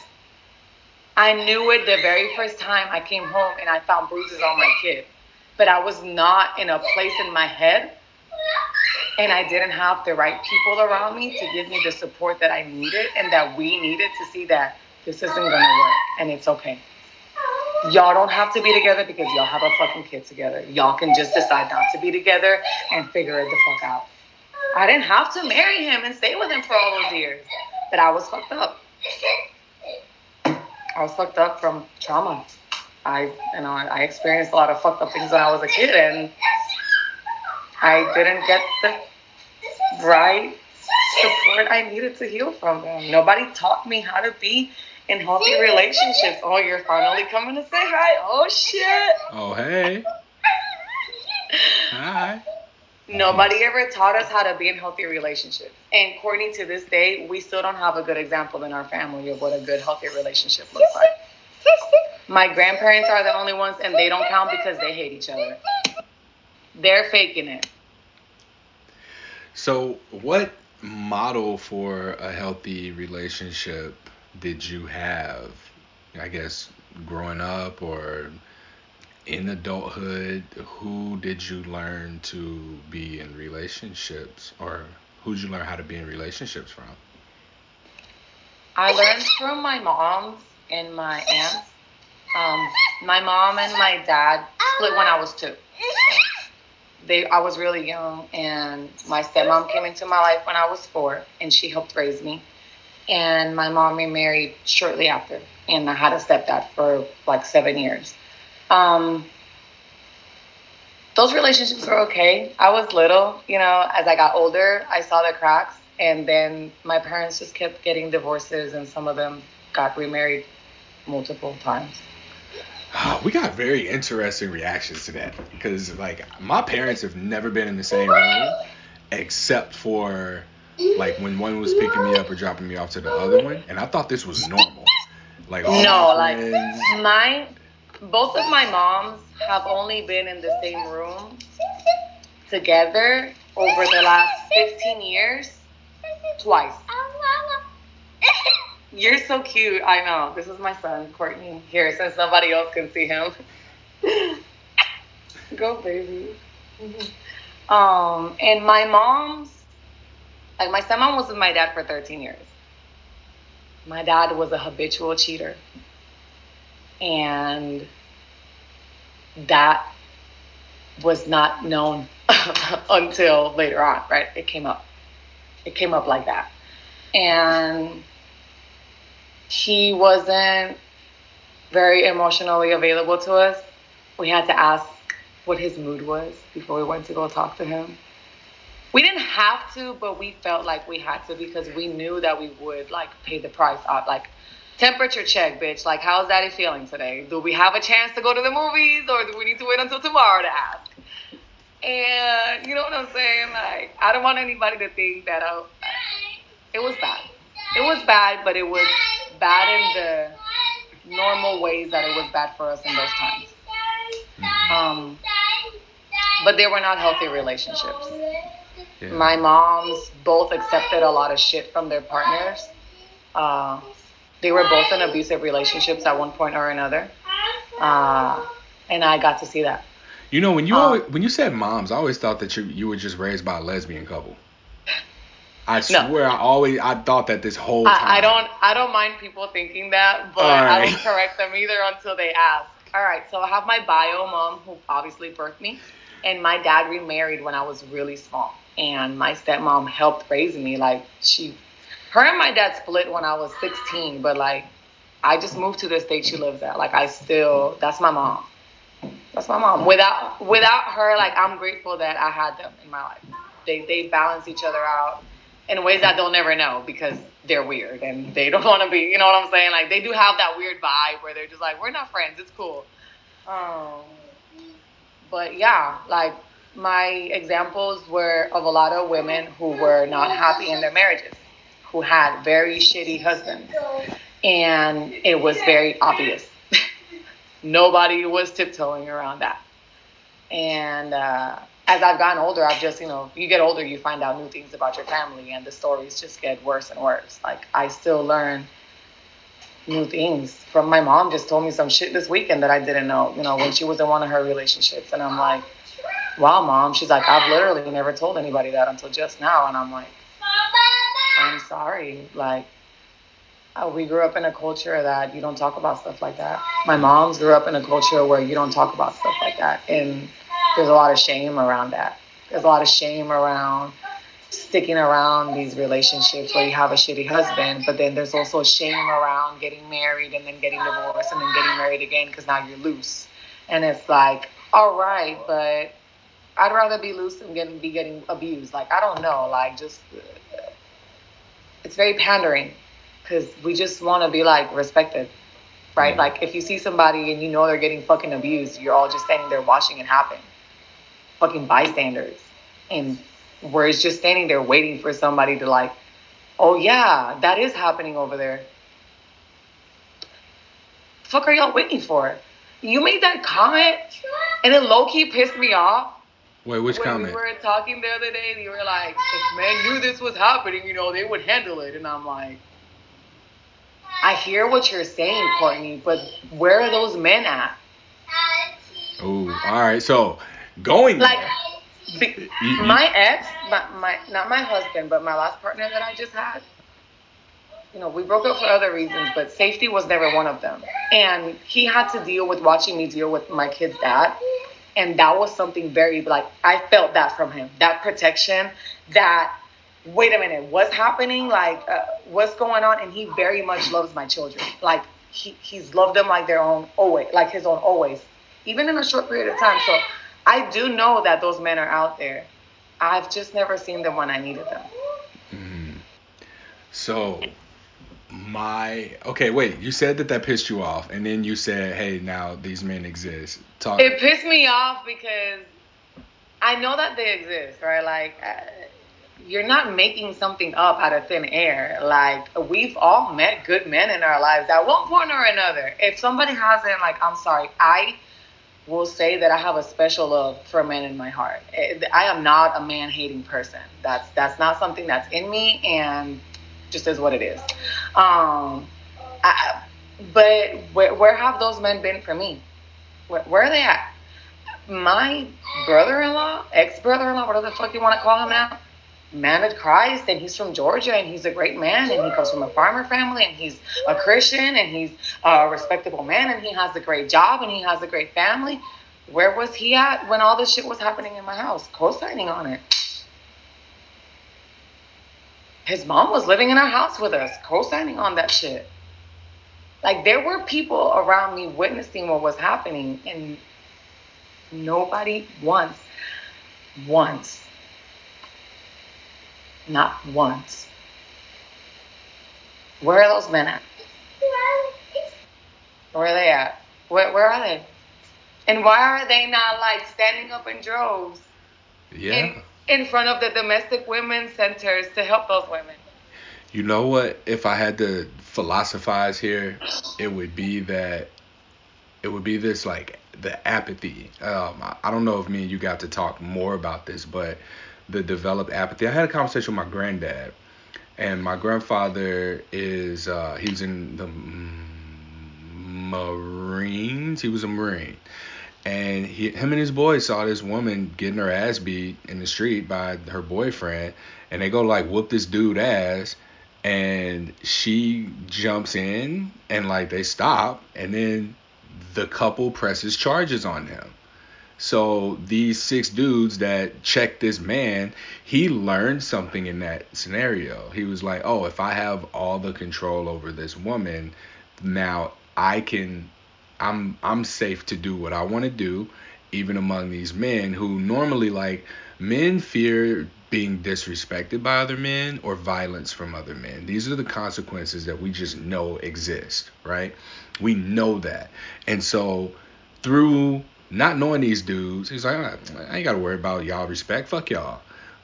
I knew it the very first time I came home and I found bruises on my kid. But I was not in a place in my head and I didn't have the right people around me to give me the support that I needed and that we needed to see that this isn't gonna work and it's okay. Y'all don't have to be together because y'all have a fucking kid together. Y'all can just decide not to be together and figure it the fuck out. I didn't have to marry him and stay with him for all those years, but I was fucked up. I was fucked up from trauma. I, you know, I experienced a lot of fucked up things when I was a kid, and I didn't get the right support I needed to heal from them. Nobody taught me how to be in healthy relationships. Oh, you're finally coming to say hi. Oh shit. Oh hey. Hi. Nobody ever taught us how to be in healthy relationships. And according to this day, we still don't have a good example in our family of what a good, healthy relationship looks like. My grandparents are the only ones, and they don't count because they hate each other. They're faking it. So, what model for a healthy relationship did you have? I guess growing up or in adulthood, who did you learn to be in relationships or who did you learn how to be in relationships from? I learned from my moms and my aunts. Um, my mom and my dad split when I was two. they, I was really young, and my stepmom came into my life when I was four, and she helped raise me. And my mom remarried shortly after, and I had a stepdad for like seven years. Um, those relationships were okay. I was little, you know, as I got older, I saw the cracks. And then my parents just kept getting divorces, and some of them got remarried multiple times. Oh, we got very interesting reactions to that because, like, my parents have never been in the same room except for like when one was picking me up or dropping me off to the other one, and I thought this was normal. Like all no, like mine, both of my moms have only been in the same room together over the last 15 years twice. You're so cute. I know. This is my son, Courtney. Here, since nobody else can see him. Go, baby. Um, and my mom's, like my stepmom was with my dad for 13 years. My dad was a habitual cheater. And that was not known until later on, right? It came up. It came up like that. And he wasn't very emotionally available to us. We had to ask what his mood was before we went to go talk to him. We didn't have to, but we felt like we had to because we knew that we would like pay the price out. Like temperature check, bitch. Like how's daddy feeling today? Do we have a chance to go to the movies or do we need to wait until tomorrow to ask? And you know what I'm saying? Like I don't want anybody to think that I, it was bad. It was bad, but it was bad in the normal ways that it was bad for us in those times. Um, but they were not healthy relationships. yeah. My moms both accepted a lot of shit from their partners. Uh, they were both in abusive relationships at one point or another. Uh, and I got to see that. You know, when you Um, always, when you said moms, I always thought that you you were just raised by a lesbian couple. I No. swear, I always I thought that this whole time. I, I don't I don't mind people thinking that, but All I don't correct them either until they ask. All right, so I have my bio mom who obviously birthed me, and my dad remarried when I was really small, and my stepmom helped raise me. Like she, her and my dad split when I was 16, but like I just moved to the state she lives at. Like I still, that's my mom. That's my mom. Without without her, like I'm grateful that I had them in my life. They they balance each other out in ways that they'll never know because they're weird and they don't want to be. You know what I'm saying? Like they do have that weird vibe where they're just like, we're not friends. It's cool. Um, but yeah, like my examples were of a lot of women who were not happy in their marriages, who had very shitty husbands, and it was very obvious. Nobody was tiptoeing around that. And uh, as I've gotten older, I've just, you know, you get older, you find out new things about your family, and the stories just get worse and worse. Like, I still learn new things from my mom, just told me some shit this weekend that I didn't know, you know, when she was in one of her relationships. And I'm like, wow, mom. She's like, I've literally never told anybody that until just now. And I'm like, I'm sorry. Like, uh, we grew up in a culture that you don't talk about stuff like that. My mom's grew up in a culture where you don't talk about stuff like that. And there's a lot of shame around that. There's a lot of shame around sticking around these relationships where you have a shitty husband, but then there's also shame around getting married and then getting divorced and then getting married again because now you're loose. And it's like, all right, but I'd rather be loose than getting, be getting abused. Like, I don't know. Like, just, it's very pandering because we just want to be like respected, right? Like if you see somebody and you know they're getting fucking abused, you're all just standing there watching it happen, fucking bystanders, and we're just standing there waiting for somebody to like, oh yeah, that is happening over there. Fuck are y'all waiting for? You made that comment, and then low key pissed me off Wait, which when comment? we were talking the other day, and you were like, if men knew this was happening, you know, they would handle it. And I'm like, I hear what you're saying, Courtney, but where are those men at? Oh, all right. So going Like, there, be, You- you- my ex, my, my not my husband, but my last partner that I just had. You know, we broke up for other reasons, but safety was never one of them. And he had to deal with watching me deal with my kid's dad. And that was something very, like, I felt that from him. That protection, that, wait a minute, what's happening? Like, uh, what's going on? And he very much loves my children. Like, he, he's loved them like their own, always, like his own, always. Even in a short period of time. So I do know that those men are out there. I've just never seen them when I needed them. Mhm. So my okay, wait. You said that that pissed you off, and then you said, "Hey, now these men exist." Talk. It pissed me off because I know that they exist, right? Like, uh, you're not making something up out of thin air. Like we've all met good men in our lives at one point or another. If somebody hasn't, like, I'm sorry, I will say that I have a special love for men in my heart. Eh, I am not a man hating person. That's that's not something that's in me, and just is what it is. Um, I, but where, where have those men been for me? Where, where are they at? My brother-in-law, ex-brother-in-law, whatever the fuck you want to call him now, man of Christ, and he's from Georgia, and he's a great man, and he comes from a farmer family, and he's a Christian, and he's a respectable man, and he has a great job, and he has a great family. Where was he at when all this shit was happening in my house? Co-signing on it. His mom was living in our house with us, co-signing on that shit. Like there were people around me witnessing what was happening, and nobody once, once not once. Where are those men at? Where are they at? Where, where are they? And why are they not like standing up in droves? Yeah. In front of the domestic women's centers to help those women. You know what? If I had to philosophize here, it would be that it would be this like the apathy. Um, I, don't know if me and you got to talk more about this, but the developed apathy. I had a conversation with my granddad, and my grandfather is uh, he's in the Marines. He was a Marine, and he, him and his boys saw this woman getting her ass beat in the street by her boyfriend, and they go like whoop this dude ass, and she jumps in and like they stop, and then the couple presses charges on him so these six dudes that checked this man, he learned something in that scenario. He was like, "Oh, if I have all the control over this woman, now I can I'm I'm safe to do what I want to do even among these men who normally like men fear being disrespected by other men or violence from other men. These are the consequences that we just know exist, right? We know that. And so through not knowing these dudes, he's like, I ain't got to worry about y'all respect. Fuck y'all.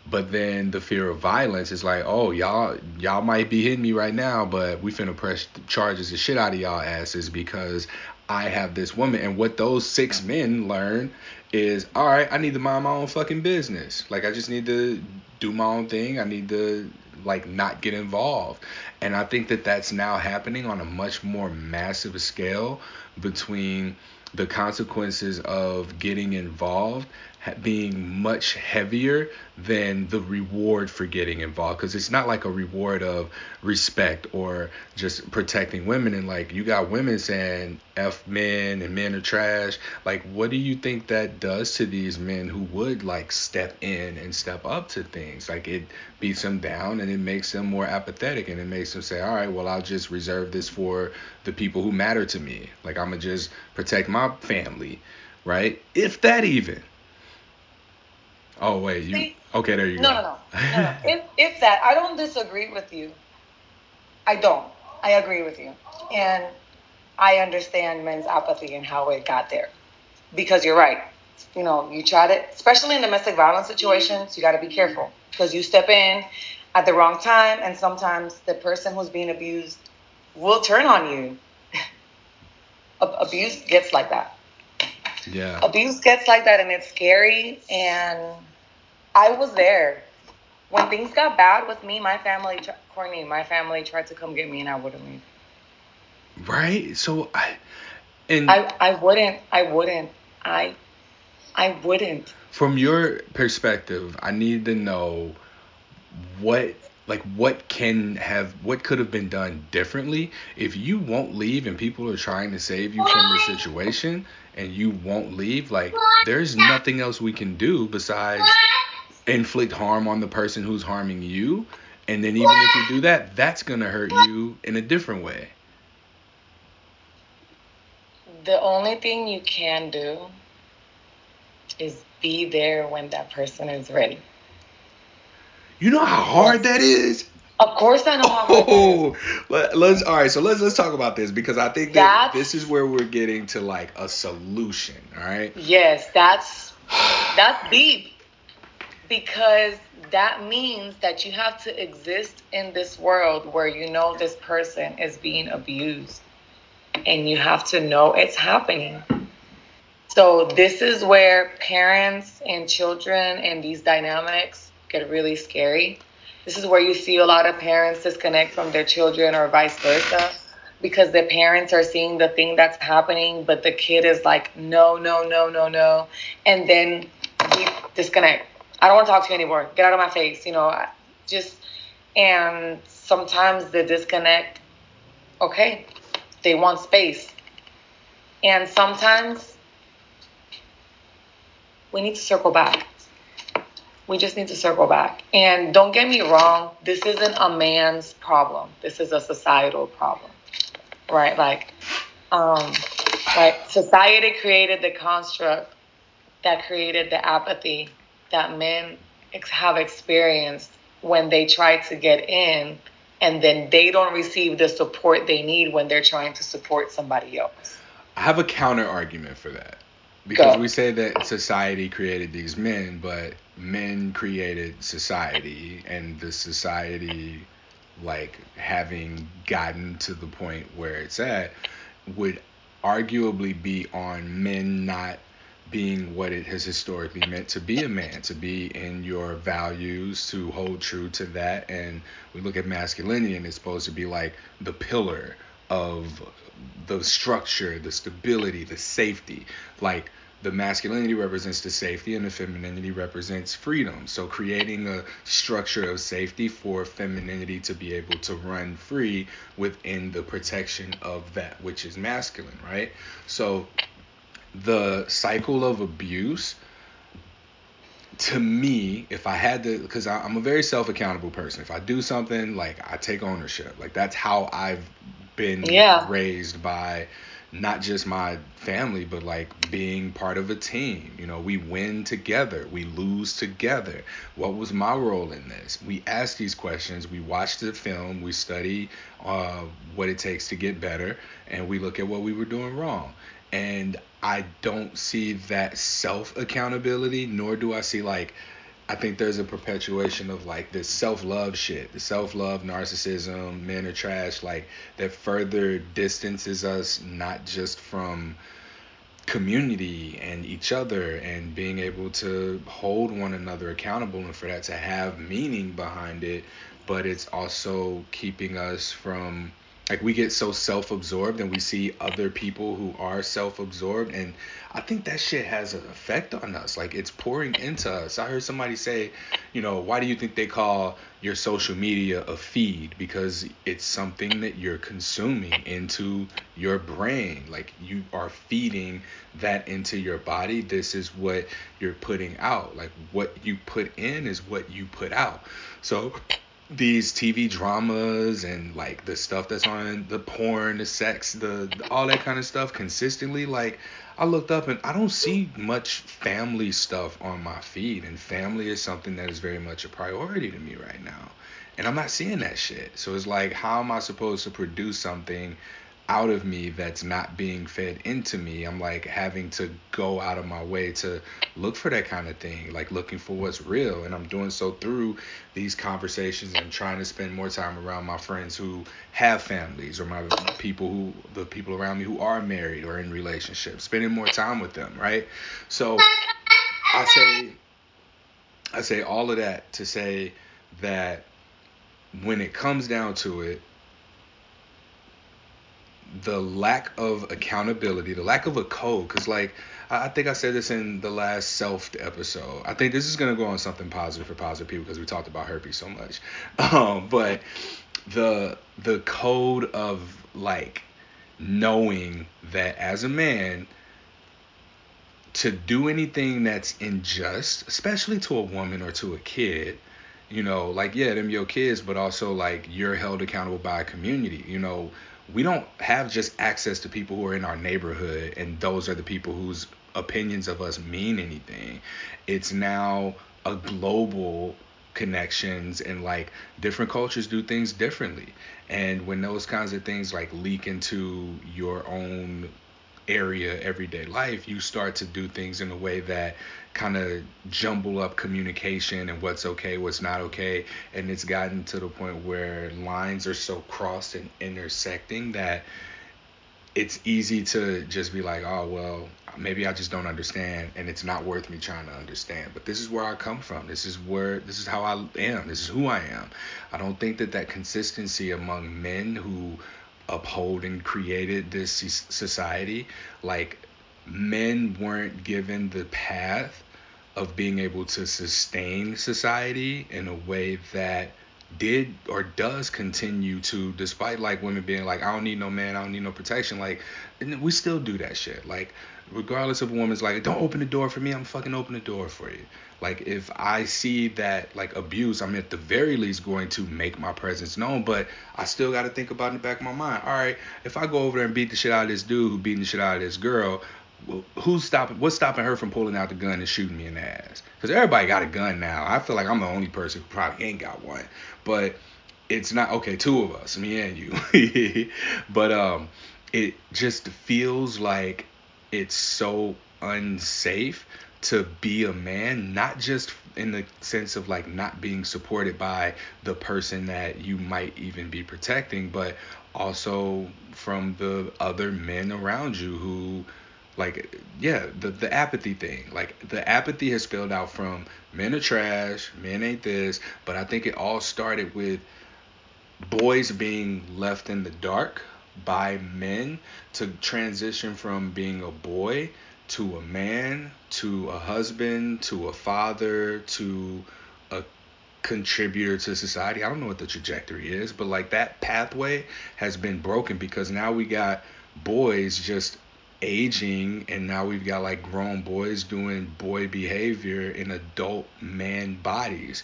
But then the fear of violence is like, oh, y'all y'all might be hitting me right now, but we finna press charges the shit out of y'all asses because I have this woman. And what those six men learn is, all right, I need to mind my own fucking business. Like I just need to do my own thing. I need to like not get involved. And I think that that's now happening on a much more massive scale between the consequences of getting involved being much heavier than the reward for getting involved. Because it's not like a reward of respect or just protecting women. And like you got women saying f men and men are trash. Like what do you think that does to these men who would like step in and step up to things? Like it beats them down and it makes them more apathetic and it makes them say all right well I'll just reserve this for the people who matter to me. Like I'm gonna just protect my family. Right? If that even Oh wait, you See, okay? There you no, go. No, no, no, no. if if that, I don't disagree with you. I don't. I agree with you, and I understand men's apathy and how it got there, because you're right. You know, you try to, especially in domestic violence situations, you got to be careful because you step in at the wrong time, and sometimes the person who's being abused will turn on you. Abuse gets like that. Yeah. Abuse gets like that, and it's scary and I was there when things got bad with me. My family, Courtney, my family tried to come get me, and I wouldn't leave. Right. So I and I I wouldn't. I wouldn't. I I wouldn't. From your perspective, I need to know what like what can have what could have been done differently if you won't leave and people are trying to save you from the situation and you won't leave like there's nothing else we can do besides inflict harm on the person who's harming you. And then even if you do that, that's going to hurt you in a different way. The only thing you can do is be there when that person is ready. You know how hard that is? Of course I know how hard oh, let, us all right, so let's let's talk about this because I think that that's, this is where we're getting to like a solution, all right? Yes, that's that's deep because that means that you have to exist in this world where you know this person is being abused and you have to know it's happening. So, this is where parents and children and these dynamics get really scary. This is where you see a lot of parents disconnect from their children or vice versa because the parents are seeing the thing that's happening, but the kid is like, no, no, no, no, no. And then disconnect. I don't want to talk to you anymore. Get out of my face. You know, just, and sometimes the disconnect, okay, they want space. And sometimes we need to circle back. We just need to circle back. And don't get me wrong, this isn't a man's problem. This is a societal problem. Right? Like, um, like society created the construct that created the apathy that men have experienced when they try to get in and then they don't receive the support they need when they're trying to support somebody else. I have a counter argument for that. Because Go. we say that society created these men, but men created society, and the society, like having gotten to the point where it's at, would arguably be on men not being what it has historically meant to be a man, to be in your values, to hold true to that. And we look at masculinity and it's supposed to be like the pillar of the structure, the stability, the safety. Like the masculinity represents the safety and the femininity represents freedom. So creating a structure of safety for femininity to be able to run free within the protection of that which is masculine, right? So the cycle of abuse to me, if I had to, because I'm a very self accountable person. If I do something, like I take ownership. Like that's how I've been yeah. raised by not just my family, but like being part of a team. You know, we win together, we lose together. What was my role in this? We ask these questions, we watch the film, we study uh, what it takes to get better, and we look at what we were doing wrong. And I don't see that self accountability, nor do I see like I think there's a perpetuation of like this self love shit, the self love, narcissism, men are trash, like that further distances us not just from community and each other and being able to hold one another accountable and for that to have meaning behind it, but it's also keeping us from like we get so self-absorbed and we see other people who are self-absorbed and i think that shit has an effect on us. Like it's pouring into us. I heard somebody say you know why do you think they call your social media a feed? Because it's something that you're consuming into your brain. Like you are feeding that into your body. This is what you're putting out. Like what you put in is what you put out. So these TV dramas and like the stuff that's on the porn, the sex, the, all that kind of stuff consistently like I looked up and I don't see much family stuff on my feed and family is something that is very much a priority to me right now. And I'm not seeing that shit. So it's like how am I supposed to produce something out of me that's not being fed into me. I'm like having to go out of my way to look for that kind of thing, like looking for what's real. And I'm doing so through these conversations and trying to spend more time around my friends who have families or my people who, the people around me who are married or in relationships, spending more time with them, right? So I say, I say all of that to say that when it comes down to it, the lack of accountability, the lack of a code, because like I think I said this in the last Selfed episode. I think this is gonna go on something positive for positive people because we talked about herpes so much. Um, but the the code of like knowing that as a man to do anything that's unjust, especially to a woman or to a kid, you know, like yeah, them your kids, but also like you're held accountable by a community. You know, we don't have just access to people who are in our neighborhood and those are the people whose opinions of us mean anything. It's now a global connections and like different cultures do things differently. And when those kinds of things like leak into your own area everyday life you start to do things in a way that kind of jumble up communication and what's okay what's not okay. And it's gotten to the point where lines are so crossed and intersecting that it's easy to just be like oh well maybe i just don't understand and it's not worth me trying to understand. But this is where i come from. This is where this is how i am. This is who i am. I don't think that that consistency among men who uphold and created this society like men weren't given the path of being able to sustain society in a way that did or does continue to despite like women being like i don't need no man i don't need no protection like we still do that shit. Like regardless of a woman's like don't open the door for me i'm fucking open the door for you like if i see that like abuse i'm at the very least going to make my presence known but i still got to think about in the back of my mind. All right if i go over there and beat the shit out of this dude who beating the shit out of this girl who's stopping what's stopping her from pulling out the gun and shooting me in the ass? Because everybody got a gun now. I feel like i'm the only person who probably ain't got one. But it's not okay two of us me and you. But um it just feels like it's so unsafe to be a man not just in the sense of like not being supported by the person that you might even be protecting but also from the other men around you who like yeah the the apathy thing. Like the apathy has spilled out from men are trash men ain't this but i think it all started with boys being left in the dark by men to transition from being a boy to a man to a husband to a father to a contributor to society. I don't know what the trajectory is, but like that pathway has been broken because now we got boys just aging and now we've got like grown boys doing boy behavior in adult man bodies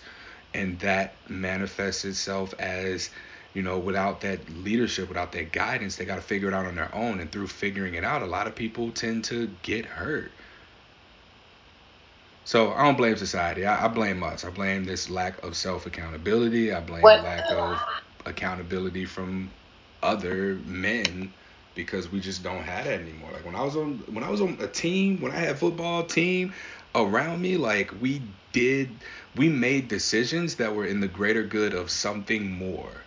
and that manifests itself as you know without that leadership without that guidance they got to figure it out on their own and through figuring it out a lot of people tend to get hurt so i don't blame society i, I blame us i blame this lack of self accountability i blame what? lack of accountability from other men because we just don't have that anymore. Like when I was on when I was on a team, when I had football team around me, like we did we made decisions that were in the greater good of something more.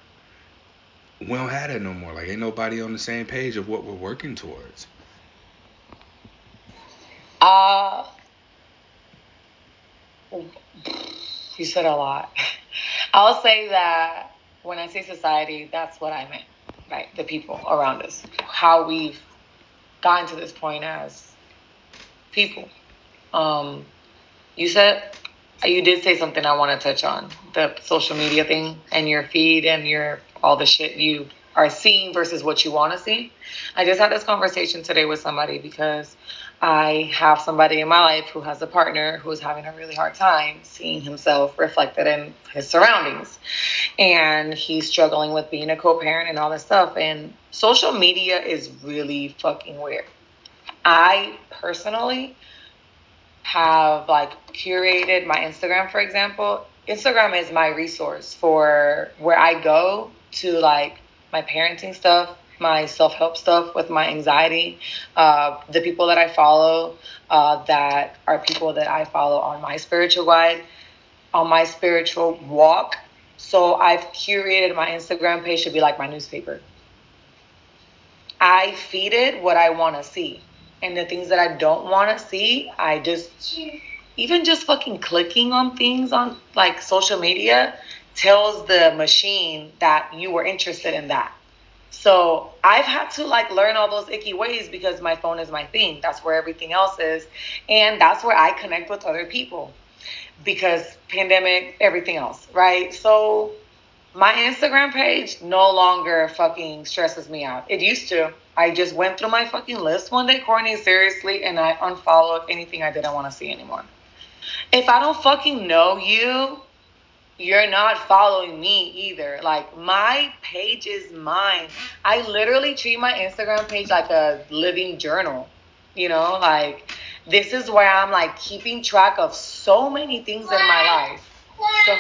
We don't have that no more. Like ain't nobody on the same page of what we're working towards. Uh you said a lot. I'll say that when I say society, that's what I meant right? The people around us, how we've gotten to this point as people. Um, you said you did say something I want to touch on the social media thing and your feed and your all the shit you are seeing versus what you want to see. I just had this conversation today with somebody because I have somebody in my life who has a partner who's having a really hard time seeing himself reflected in his surroundings. And he's struggling with being a co parent and all this stuff. And social media is really fucking weird. I personally have like curated my Instagram, for example. Instagram is my resource for where I go to like my parenting stuff, my self help stuff with my anxiety. Uh, the people that I follow uh, that are people that I follow on my spiritual guide, on my spiritual walk. So I've curated my Instagram page to be like my newspaper. I feed it what I want to see. And the things that I don't want to see, I just, even just fucking clicking on things on like social media tells the machine that you were interested in that. So I've had to like learn all those icky ways because my phone is my thing. That's where everything else is. And that's where I connect with other people because pandemic, everything else, right? So my Instagram page no longer fucking stresses me out. It used to. I just went through my fucking list one day, Courtney, seriously, and I unfollowed anything I didn't want to see anymore. If I don't fucking know you, you're not following me either. Like my page is mine. I literally treat my Instagram page like a living journal. You know, like this is where I'm like keeping track of so many things in my life. So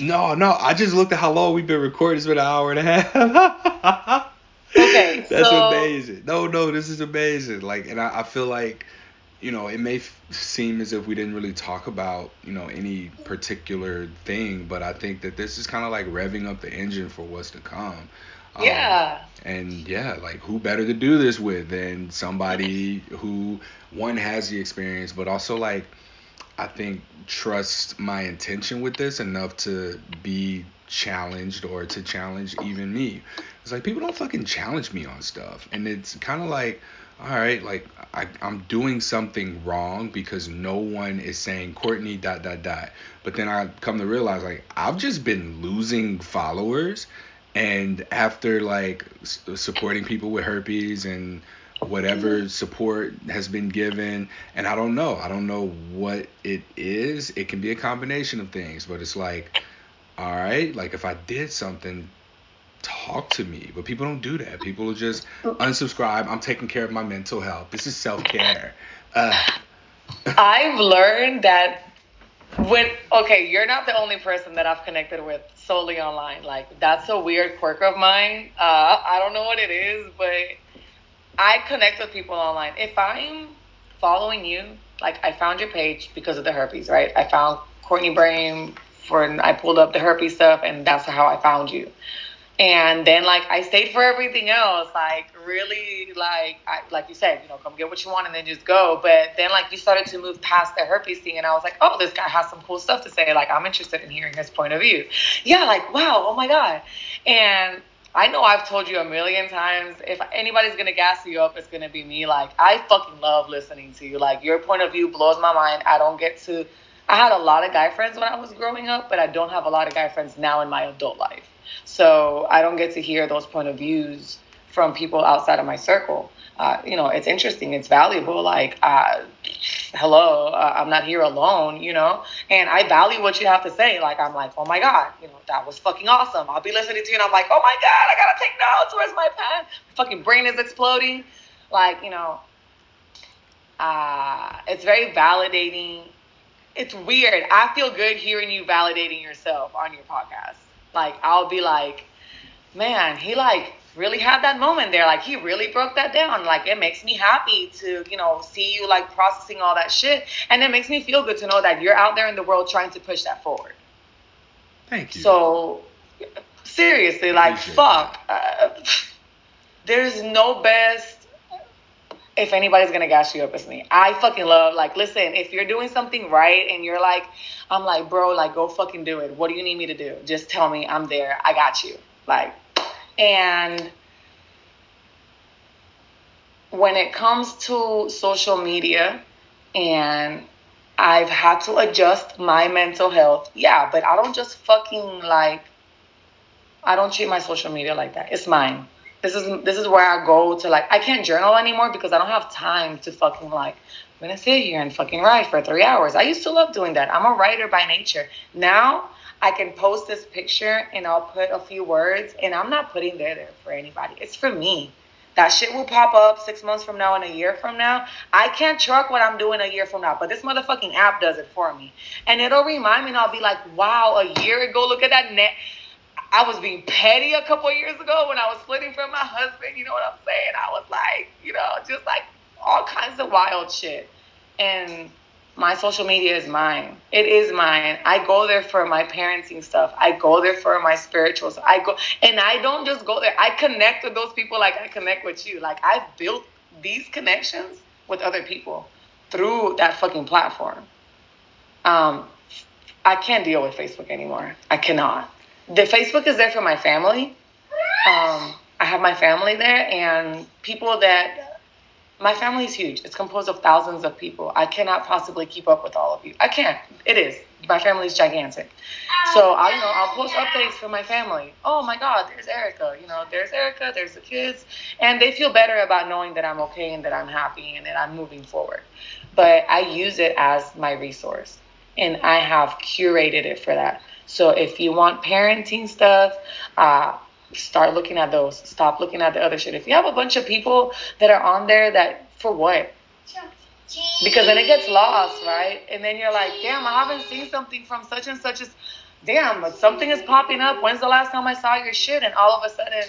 no, no, I just looked at how long we've been recording. It's been an hour and a half. Okay. That's so, amazing. No, no, this is amazing. Like, and I, I feel like, you know, it may f- seem as if we didn't really talk about, you know, any particular thing, but I think that this is kind of like revving up the engine for what's to come. Um, yeah. And yeah, like who better to do this with than somebody who one has the experience, but also like I think trust my intention with this enough to be challenged or to challenge even me. It's like people don't fucking challenge me on stuff, and it's kind of like, all right, like I, I'm doing something wrong because no one is saying Courtney dot dot dot. But then I come to realize like I've just been losing followers, and after like supporting people with herpes and whatever mm-hmm. support has been given and i don't know. I don't know what it is. It can be a combination of things but it's like all right like if i did something talk to me but people don't do that people just unsubscribe i'm taking care of my mental health this is self-care uh. i've learned that when okay you're not the only person that i've connected with solely online like that's a weird quirk of mine uh, i don't know what it is but I connect with people online. If I'm following you, like I found your page because of the herpes, right? I found Courtney Brame for I pulled up the herpes stuff and that's how I found you. And then like I stayed for everything else, like really like I, like you said, you know, come get what you want and then just go. But then like you started to move past the herpes thing, and I was like, oh, this guy has some cool stuff to say. Like I'm interested in hearing his point of view. Yeah, like wow, oh my god. And I know I've told you a million times. If anybody's gonna gas you up, it's gonna be me. Like I fucking love listening to you. Like your point of view blows my mind. I don't get to. I had a lot of guy friends when I was growing up, but I don't have a lot of guy friends now in my adult life. So I don't get to hear those point of views from people outside of my circle uh, you know, it's interesting, it's valuable. Like, uh, hello, uh, I'm not here alone, you know, and I value what you have to say. Like, I'm like, oh my God, you know, that was fucking awesome. I'll be listening to you and I'm like, oh my God, I gotta take notes. Where's my pen? My fucking brain is exploding. Like, you know, uh, it's very validating. It's weird. I feel good hearing you validating yourself on your podcast. Like, I'll be like, man, he like really had that moment there. Like he really broke that down. Like it makes me happy to, you know, see you like processing all that shit. And it makes me feel good to know that you're out there in the world trying to push that forward. Thank you. So seriously, like fuck. Uh, there's no best if anybody's gonna gas you up, it's me. I fucking love like listen, if you're doing something right and you're like, I'm like, bro, like go fucking do it. What do you need me to do? Just tell me I'm there. I got you. Like and when it comes to social media and I've had to adjust my mental health. Yeah, but I don't just fucking like I don't treat my social media like that. It's mine. This is this is where I go to like I can't journal anymore because I don't have time to fucking like I'm gonna sit here and fucking write for three hours. I used to love doing that. I'm a writer by nature. Now I can post this picture and I'll put a few words and I'm not putting there there for anybody. It's for me. That shit will pop up six months from now and a year from now. I can't track what I'm doing a year from now, but this motherfucking app does it for me. And it'll remind me and I'll be like, wow, a year ago, look at that net. I was being petty a couple years ago when I was splitting from my husband. You know what I'm saying? I was like, you know, just like all kinds of wild shit. And my social media is mine. It is mine. I go there for my parenting stuff. I go there for my spirituals. I go and I don't just go there. I connect with those people like I connect with you. Like I've built these connections with other people through that fucking platform. Um, I can't deal with Facebook anymore. I cannot. The Facebook is there for my family. Um, I have my family there and people that my family is huge. It's composed of thousands of people. I cannot possibly keep up with all of you. I can't. It is. My family is gigantic. So I, you know, I'll post updates for my family. Oh my God, there's Erika. You know, there's Erika. There's the kids, and they feel better about knowing that I'm okay and that I'm happy and that I'm moving forward. But I use it as my resource, and I have curated it for that. So if you want parenting stuff, uh, start looking at those. Stop looking at the other shit. If you have a bunch of people that are on there that for what? because then it gets lost, right? And then you're like, damn, I haven't seen something from such and such as damn, but something is popping up. When's the last time I saw your shit? And all of a sudden,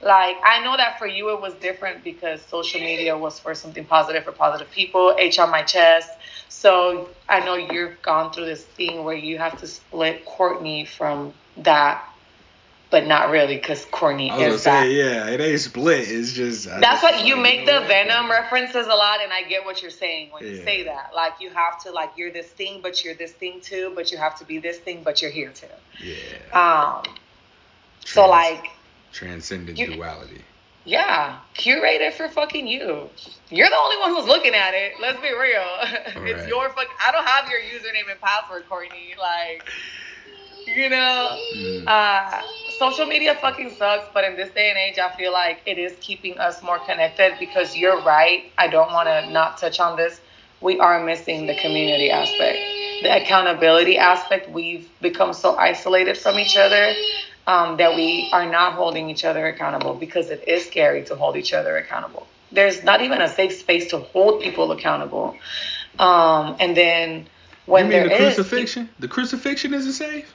like, I know that for you it was different because social media was for something positive for positive people, H on my chest. So I know you've gone through this thing where you have to split Courtney from that but not really because Courtney I was is gonna that. say, yeah, it ain't split. It's just I That's just what you make the? Venom references a lot, and I get what you're saying when you say that. Like you have to like you're this thing, but you're this thing too, but you have to be this thing, but you're here too. Yeah. Um. So like, transcendent you- duality. Yeah, curate it for fucking you. You're the only one who's looking at it. Let's be real. it's your fuck. I don't have your username and password, Courtney. Like, you know. Mm. Uh, social media fucking sucks, but in this day and age, I feel like it is keeping us more connected because you're right. I don't want to not touch on this. We are missing the community aspect, the accountability aspect. We've become so isolated from each other um, that we are not holding each other accountable because it is scary to hold each other accountable. There's not even a safe space to hold people accountable. Um, and then when you mean the is- crucifixion? The crucifixion isn't safe.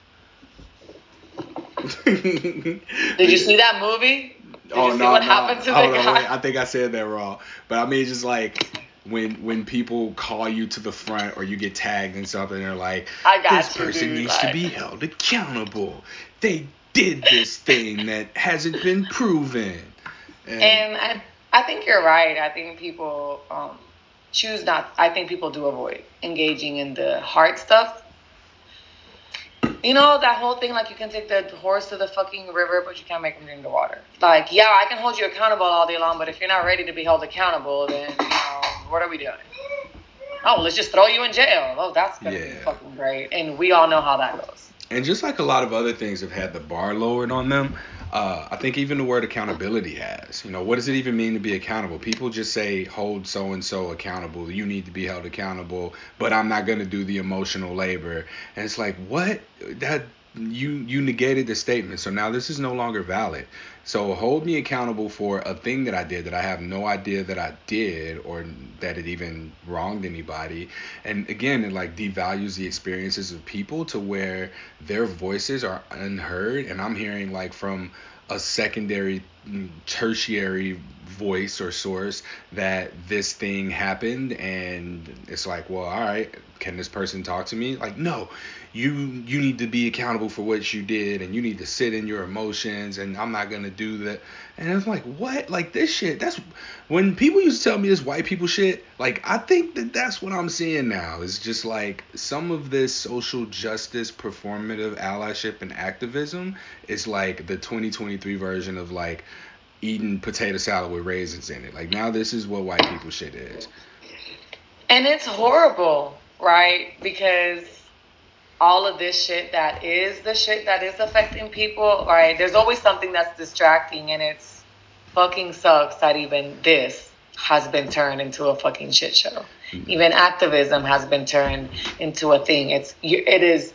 Did you see that movie? Did oh you see no, what no. happened to the Hold on, guy? wait. I think I said that wrong. But I mean, just like when when people call you to the front or you get tagged in something, they're like, I got this you, person dude, needs to be held accountable. They did this thing that hasn't been proven. And, And I, I think you're right. I think people um, choose not. I think people do avoid engaging in the hard stuff. You know that whole thing, like you can take the horse to the fucking river, but you can't make him drink the water. Like, yeah, I can hold you accountable all day long, but if you're not ready to be held accountable, then you know what are we doing? Oh, let's just throw you in jail. Oh, that's gonna be fucking great. And we all know how that goes. And just like a lot of other things have had the bar lowered on them, uh, I think even the word accountability has. You know, what does it even mean to be accountable? People just say, hold so and so accountable. You need to be held accountable, but I'm not going to do the emotional labor. And it's like, what? That you you negated the statement. So now this is no longer valid. So hold me accountable for a thing that I did that I have no idea that I did or that it even wronged anybody. And again, it like devalues the experiences of people to where their voices are unheard. And I'm hearing like from a secondary mm, tertiary voice or source that this thing happened and it's like well all right can this person talk to me? Like no you you need to be accountable for what you did and you need to sit in your emotions and I'm not gonna do that. And I'm like what? Like this shit that's when people used to tell me this white people shit like I think that that's what I'm seeing now. Is just like some of this social justice performative allyship and activism is like the 2023 version of like eating potato salad with raisins in it. Like now this is what white people shit is. And it's horrible, right? Because all of this shit that is the shit that is affecting people, right? There's always something that's distracting, and it's fucking sucks that even this has been turned into a fucking shit show. Mm-hmm. Even activism has been turned into a thing. It's it is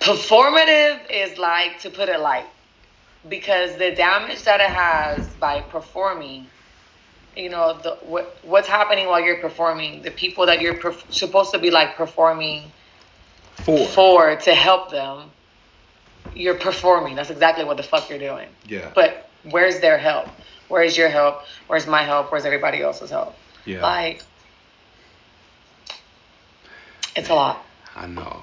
performative is like to put it light because the damage that it has by performing you know the what what's happening while you're performing the people that you're perf- supposed to be like performing four. For to help them. You're performing. That's exactly what the fuck you're doing. Yeah. But where's their help? Where's your help? Where's my help? Where's everybody else's help? Yeah. Like it's a lot. I know.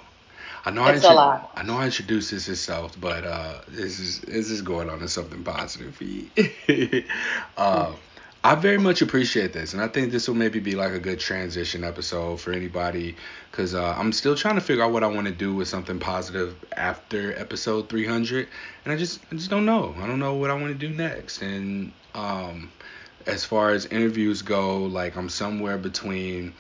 I know It's a lot. I know I introduced this yourself, but uh, this is this is going on. To something positive for you. uh, I very much appreciate this, and I think this will maybe be like a good transition episode for anybody, because uh, I'm still trying to figure out what I want to do with something positive after episode 300, and I just I just don't know. I don't know what I want to do next, and um, as far as interviews go, like I'm somewhere between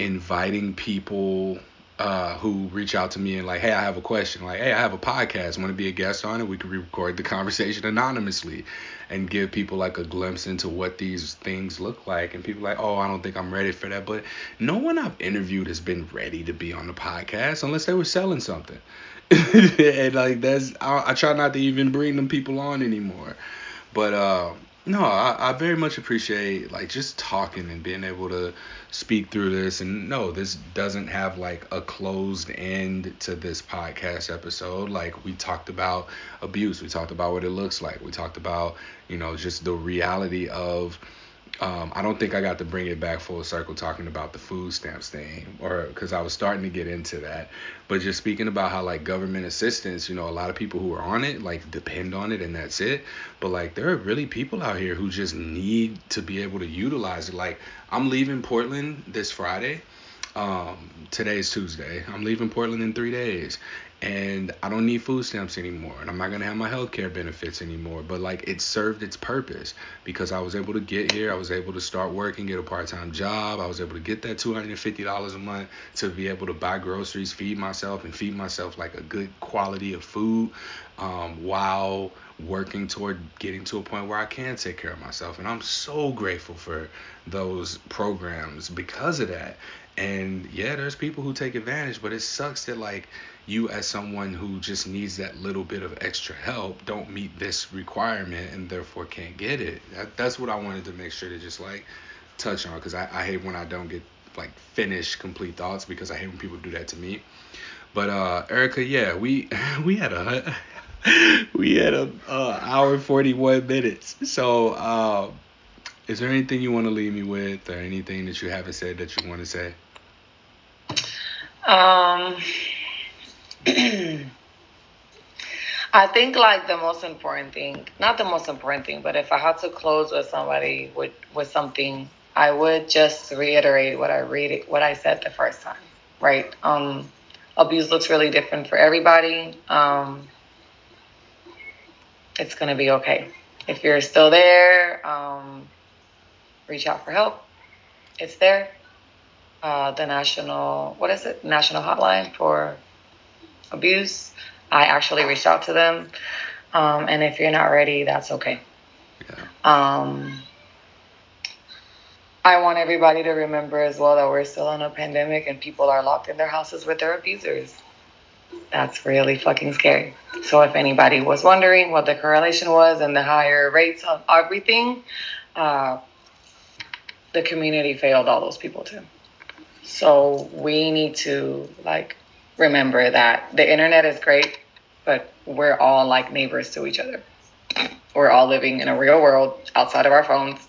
inviting people uh, who reach out to me and like, hey, I have a question. Like, hey, I have a podcast. Want to be a guest on it? We can record the conversation anonymously and give people like a glimpse into what these things look like. And people like, oh, I don't think I'm ready for that. But no one I've interviewed has been ready to be on the podcast unless they were selling something. and like that's I, I try not to even bring them people on anymore. But uh, No, I, I very much appreciate like just talking and being able to speak through this. And no, this doesn't have like a closed end to this podcast episode. Like we talked about abuse, we talked about what it looks like, we talked about you know just the reality of um, I don't think I got to bring it back full circle talking about the food stamps thing, or because I was starting to get into that. But just speaking about how like government assistance, you know, a lot of people who are on it like depend on it, and that's it. But like there are really people out here who just need to be able to utilize it. Like I'm leaving Portland this Friday. Um, today's Tuesday. I'm leaving Portland in three days, and I don't need food stamps anymore, and I'm not gonna have my health care benefits anymore. But like it served its purpose because I was able to get here, I was able to start working, get a part-time job, I was able to get that $250 a month to be able to buy groceries, feed myself, and feed myself like a good quality of food, um, while working toward getting to a point where I can take care of myself. And I'm so grateful for those programs because of that. And yeah, there's people who take advantage, but it sucks that like you as someone who just needs that little bit of extra help don't meet this requirement and therefore can't get it. That, that's what I wanted to make sure to just like touch on because I, I hate when I don't get like finished complete thoughts because I hate when people do that to me. But uh Erika, yeah, we we had a we had a uh, hour 41 minutes. So uh, is there anything you want to leave me with or anything that you haven't said that you want to say? Um, I think like the most important thing, not the most important thing, but if I had to close with somebody with with something, I would just reiterate what I read what I said the first time, right? Um, abuse looks really different for everybody. Um, it's gonna be okay. If you're still there, um, reach out for help. It's there. Uh, the national, what is it? National hotline for abuse. I actually reached out to them. Um, and if you're not ready, that's okay. Yeah. Um, I want everybody to remember as well that we're still in a pandemic and people are locked in their houses with their abusers. That's really fucking scary. So if anybody was wondering what the correlation was and the higher rates of everything, uh, the community failed all those people too. So we need to like remember that the internet is great, but we're all like neighbors to each other. We're all living in a real world outside of our phones,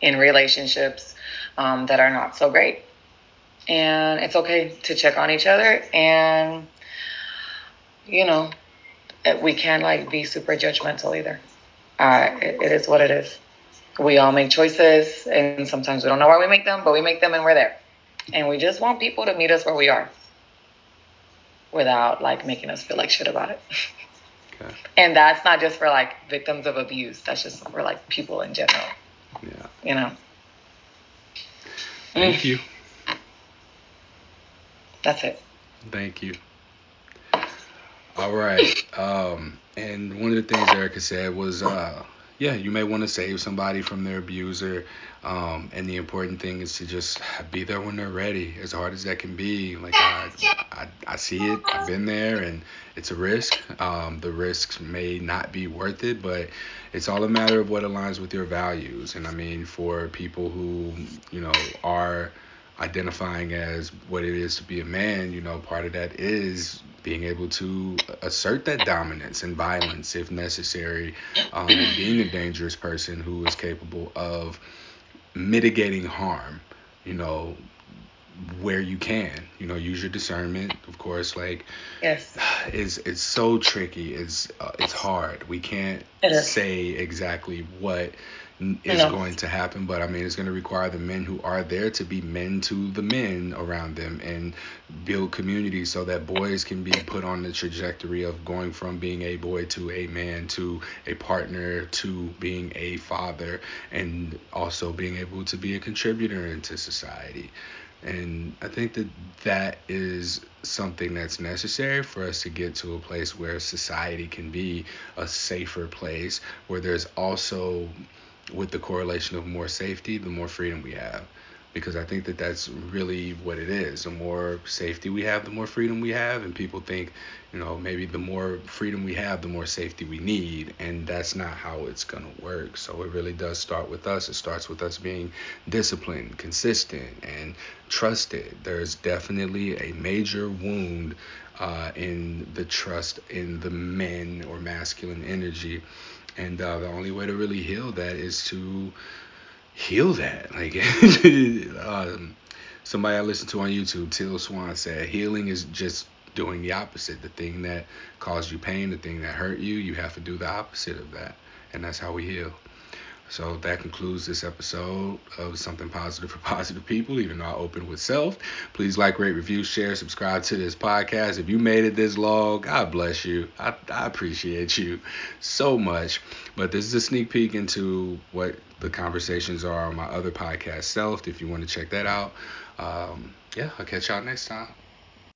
in relationships um, that are not so great. And it's okay to check on each other. And, you know, we can't like be super judgmental either. Uh, it, it is what it is. We all make choices, and sometimes we don't know why we make them, but we make them and we're there. And we just want people to meet us where we are without like making us feel like shit about it. Okay. And that's not just for like victims of abuse. That's just for like people in general. Yeah. You know. Thank mm. you. That's it. Thank you. All right. Um, and one of the things Erika said was, uh, yeah, you may want to save somebody from their abuser. Um, and the important thing is to just be there when they're ready, as hard as that can be. Like I, I, I see it, I've been there, and it's a risk. Um, the risks may not be worth it, but it's all a matter of what aligns with your values. And I mean, for people who, you know, are identifying as what it is to be a man, you know, part of that is being able to assert that dominance and violence if necessary, um, being a dangerous person who is capable of mitigating harm, you know, where you can, you know, use your discernment. Of course, like, yes, it's it's so tricky. It's uh, it's hard. We can't say exactly what is no. going to happen, but I mean, it's going to require the men who are there to be men to the men around them and build community so that boys can be put on the trajectory of going from being a boy to a man to a partner to being a father and also being able to be a contributor into society. And I think that that is something that's necessary for us to get to a place where society can be a safer place, where there's also with the correlation of more safety, the more freedom we have. because I think that that's really what it is. The more safety we have, the more freedom we have, and people think, you know, maybe the more freedom we have, the more safety we need, and that's not how it's gonna work. So it really does start with us. It starts with us being disciplined, consistent, and trusted. There's definitely a major wound uh, in the trust in the men or masculine energy, and uh, the only way to really heal that is to heal that. Like um, somebody I listened to on YouTube, Till Swan said, healing is just doing the opposite. The thing that caused you pain, the thing that hurt you, you have to do the opposite of that, and that's how we heal. So that concludes this episode of Something Positive for Positive People, even though I opened with Selfed. Please like, rate, review, share, subscribe to this podcast. If you made it this long, God bless you. I, I appreciate you so much. But this is a sneak peek into what the conversations are on my other podcast, Selfed. If you want to check that out, um, yeah, I'll catch y'all next time.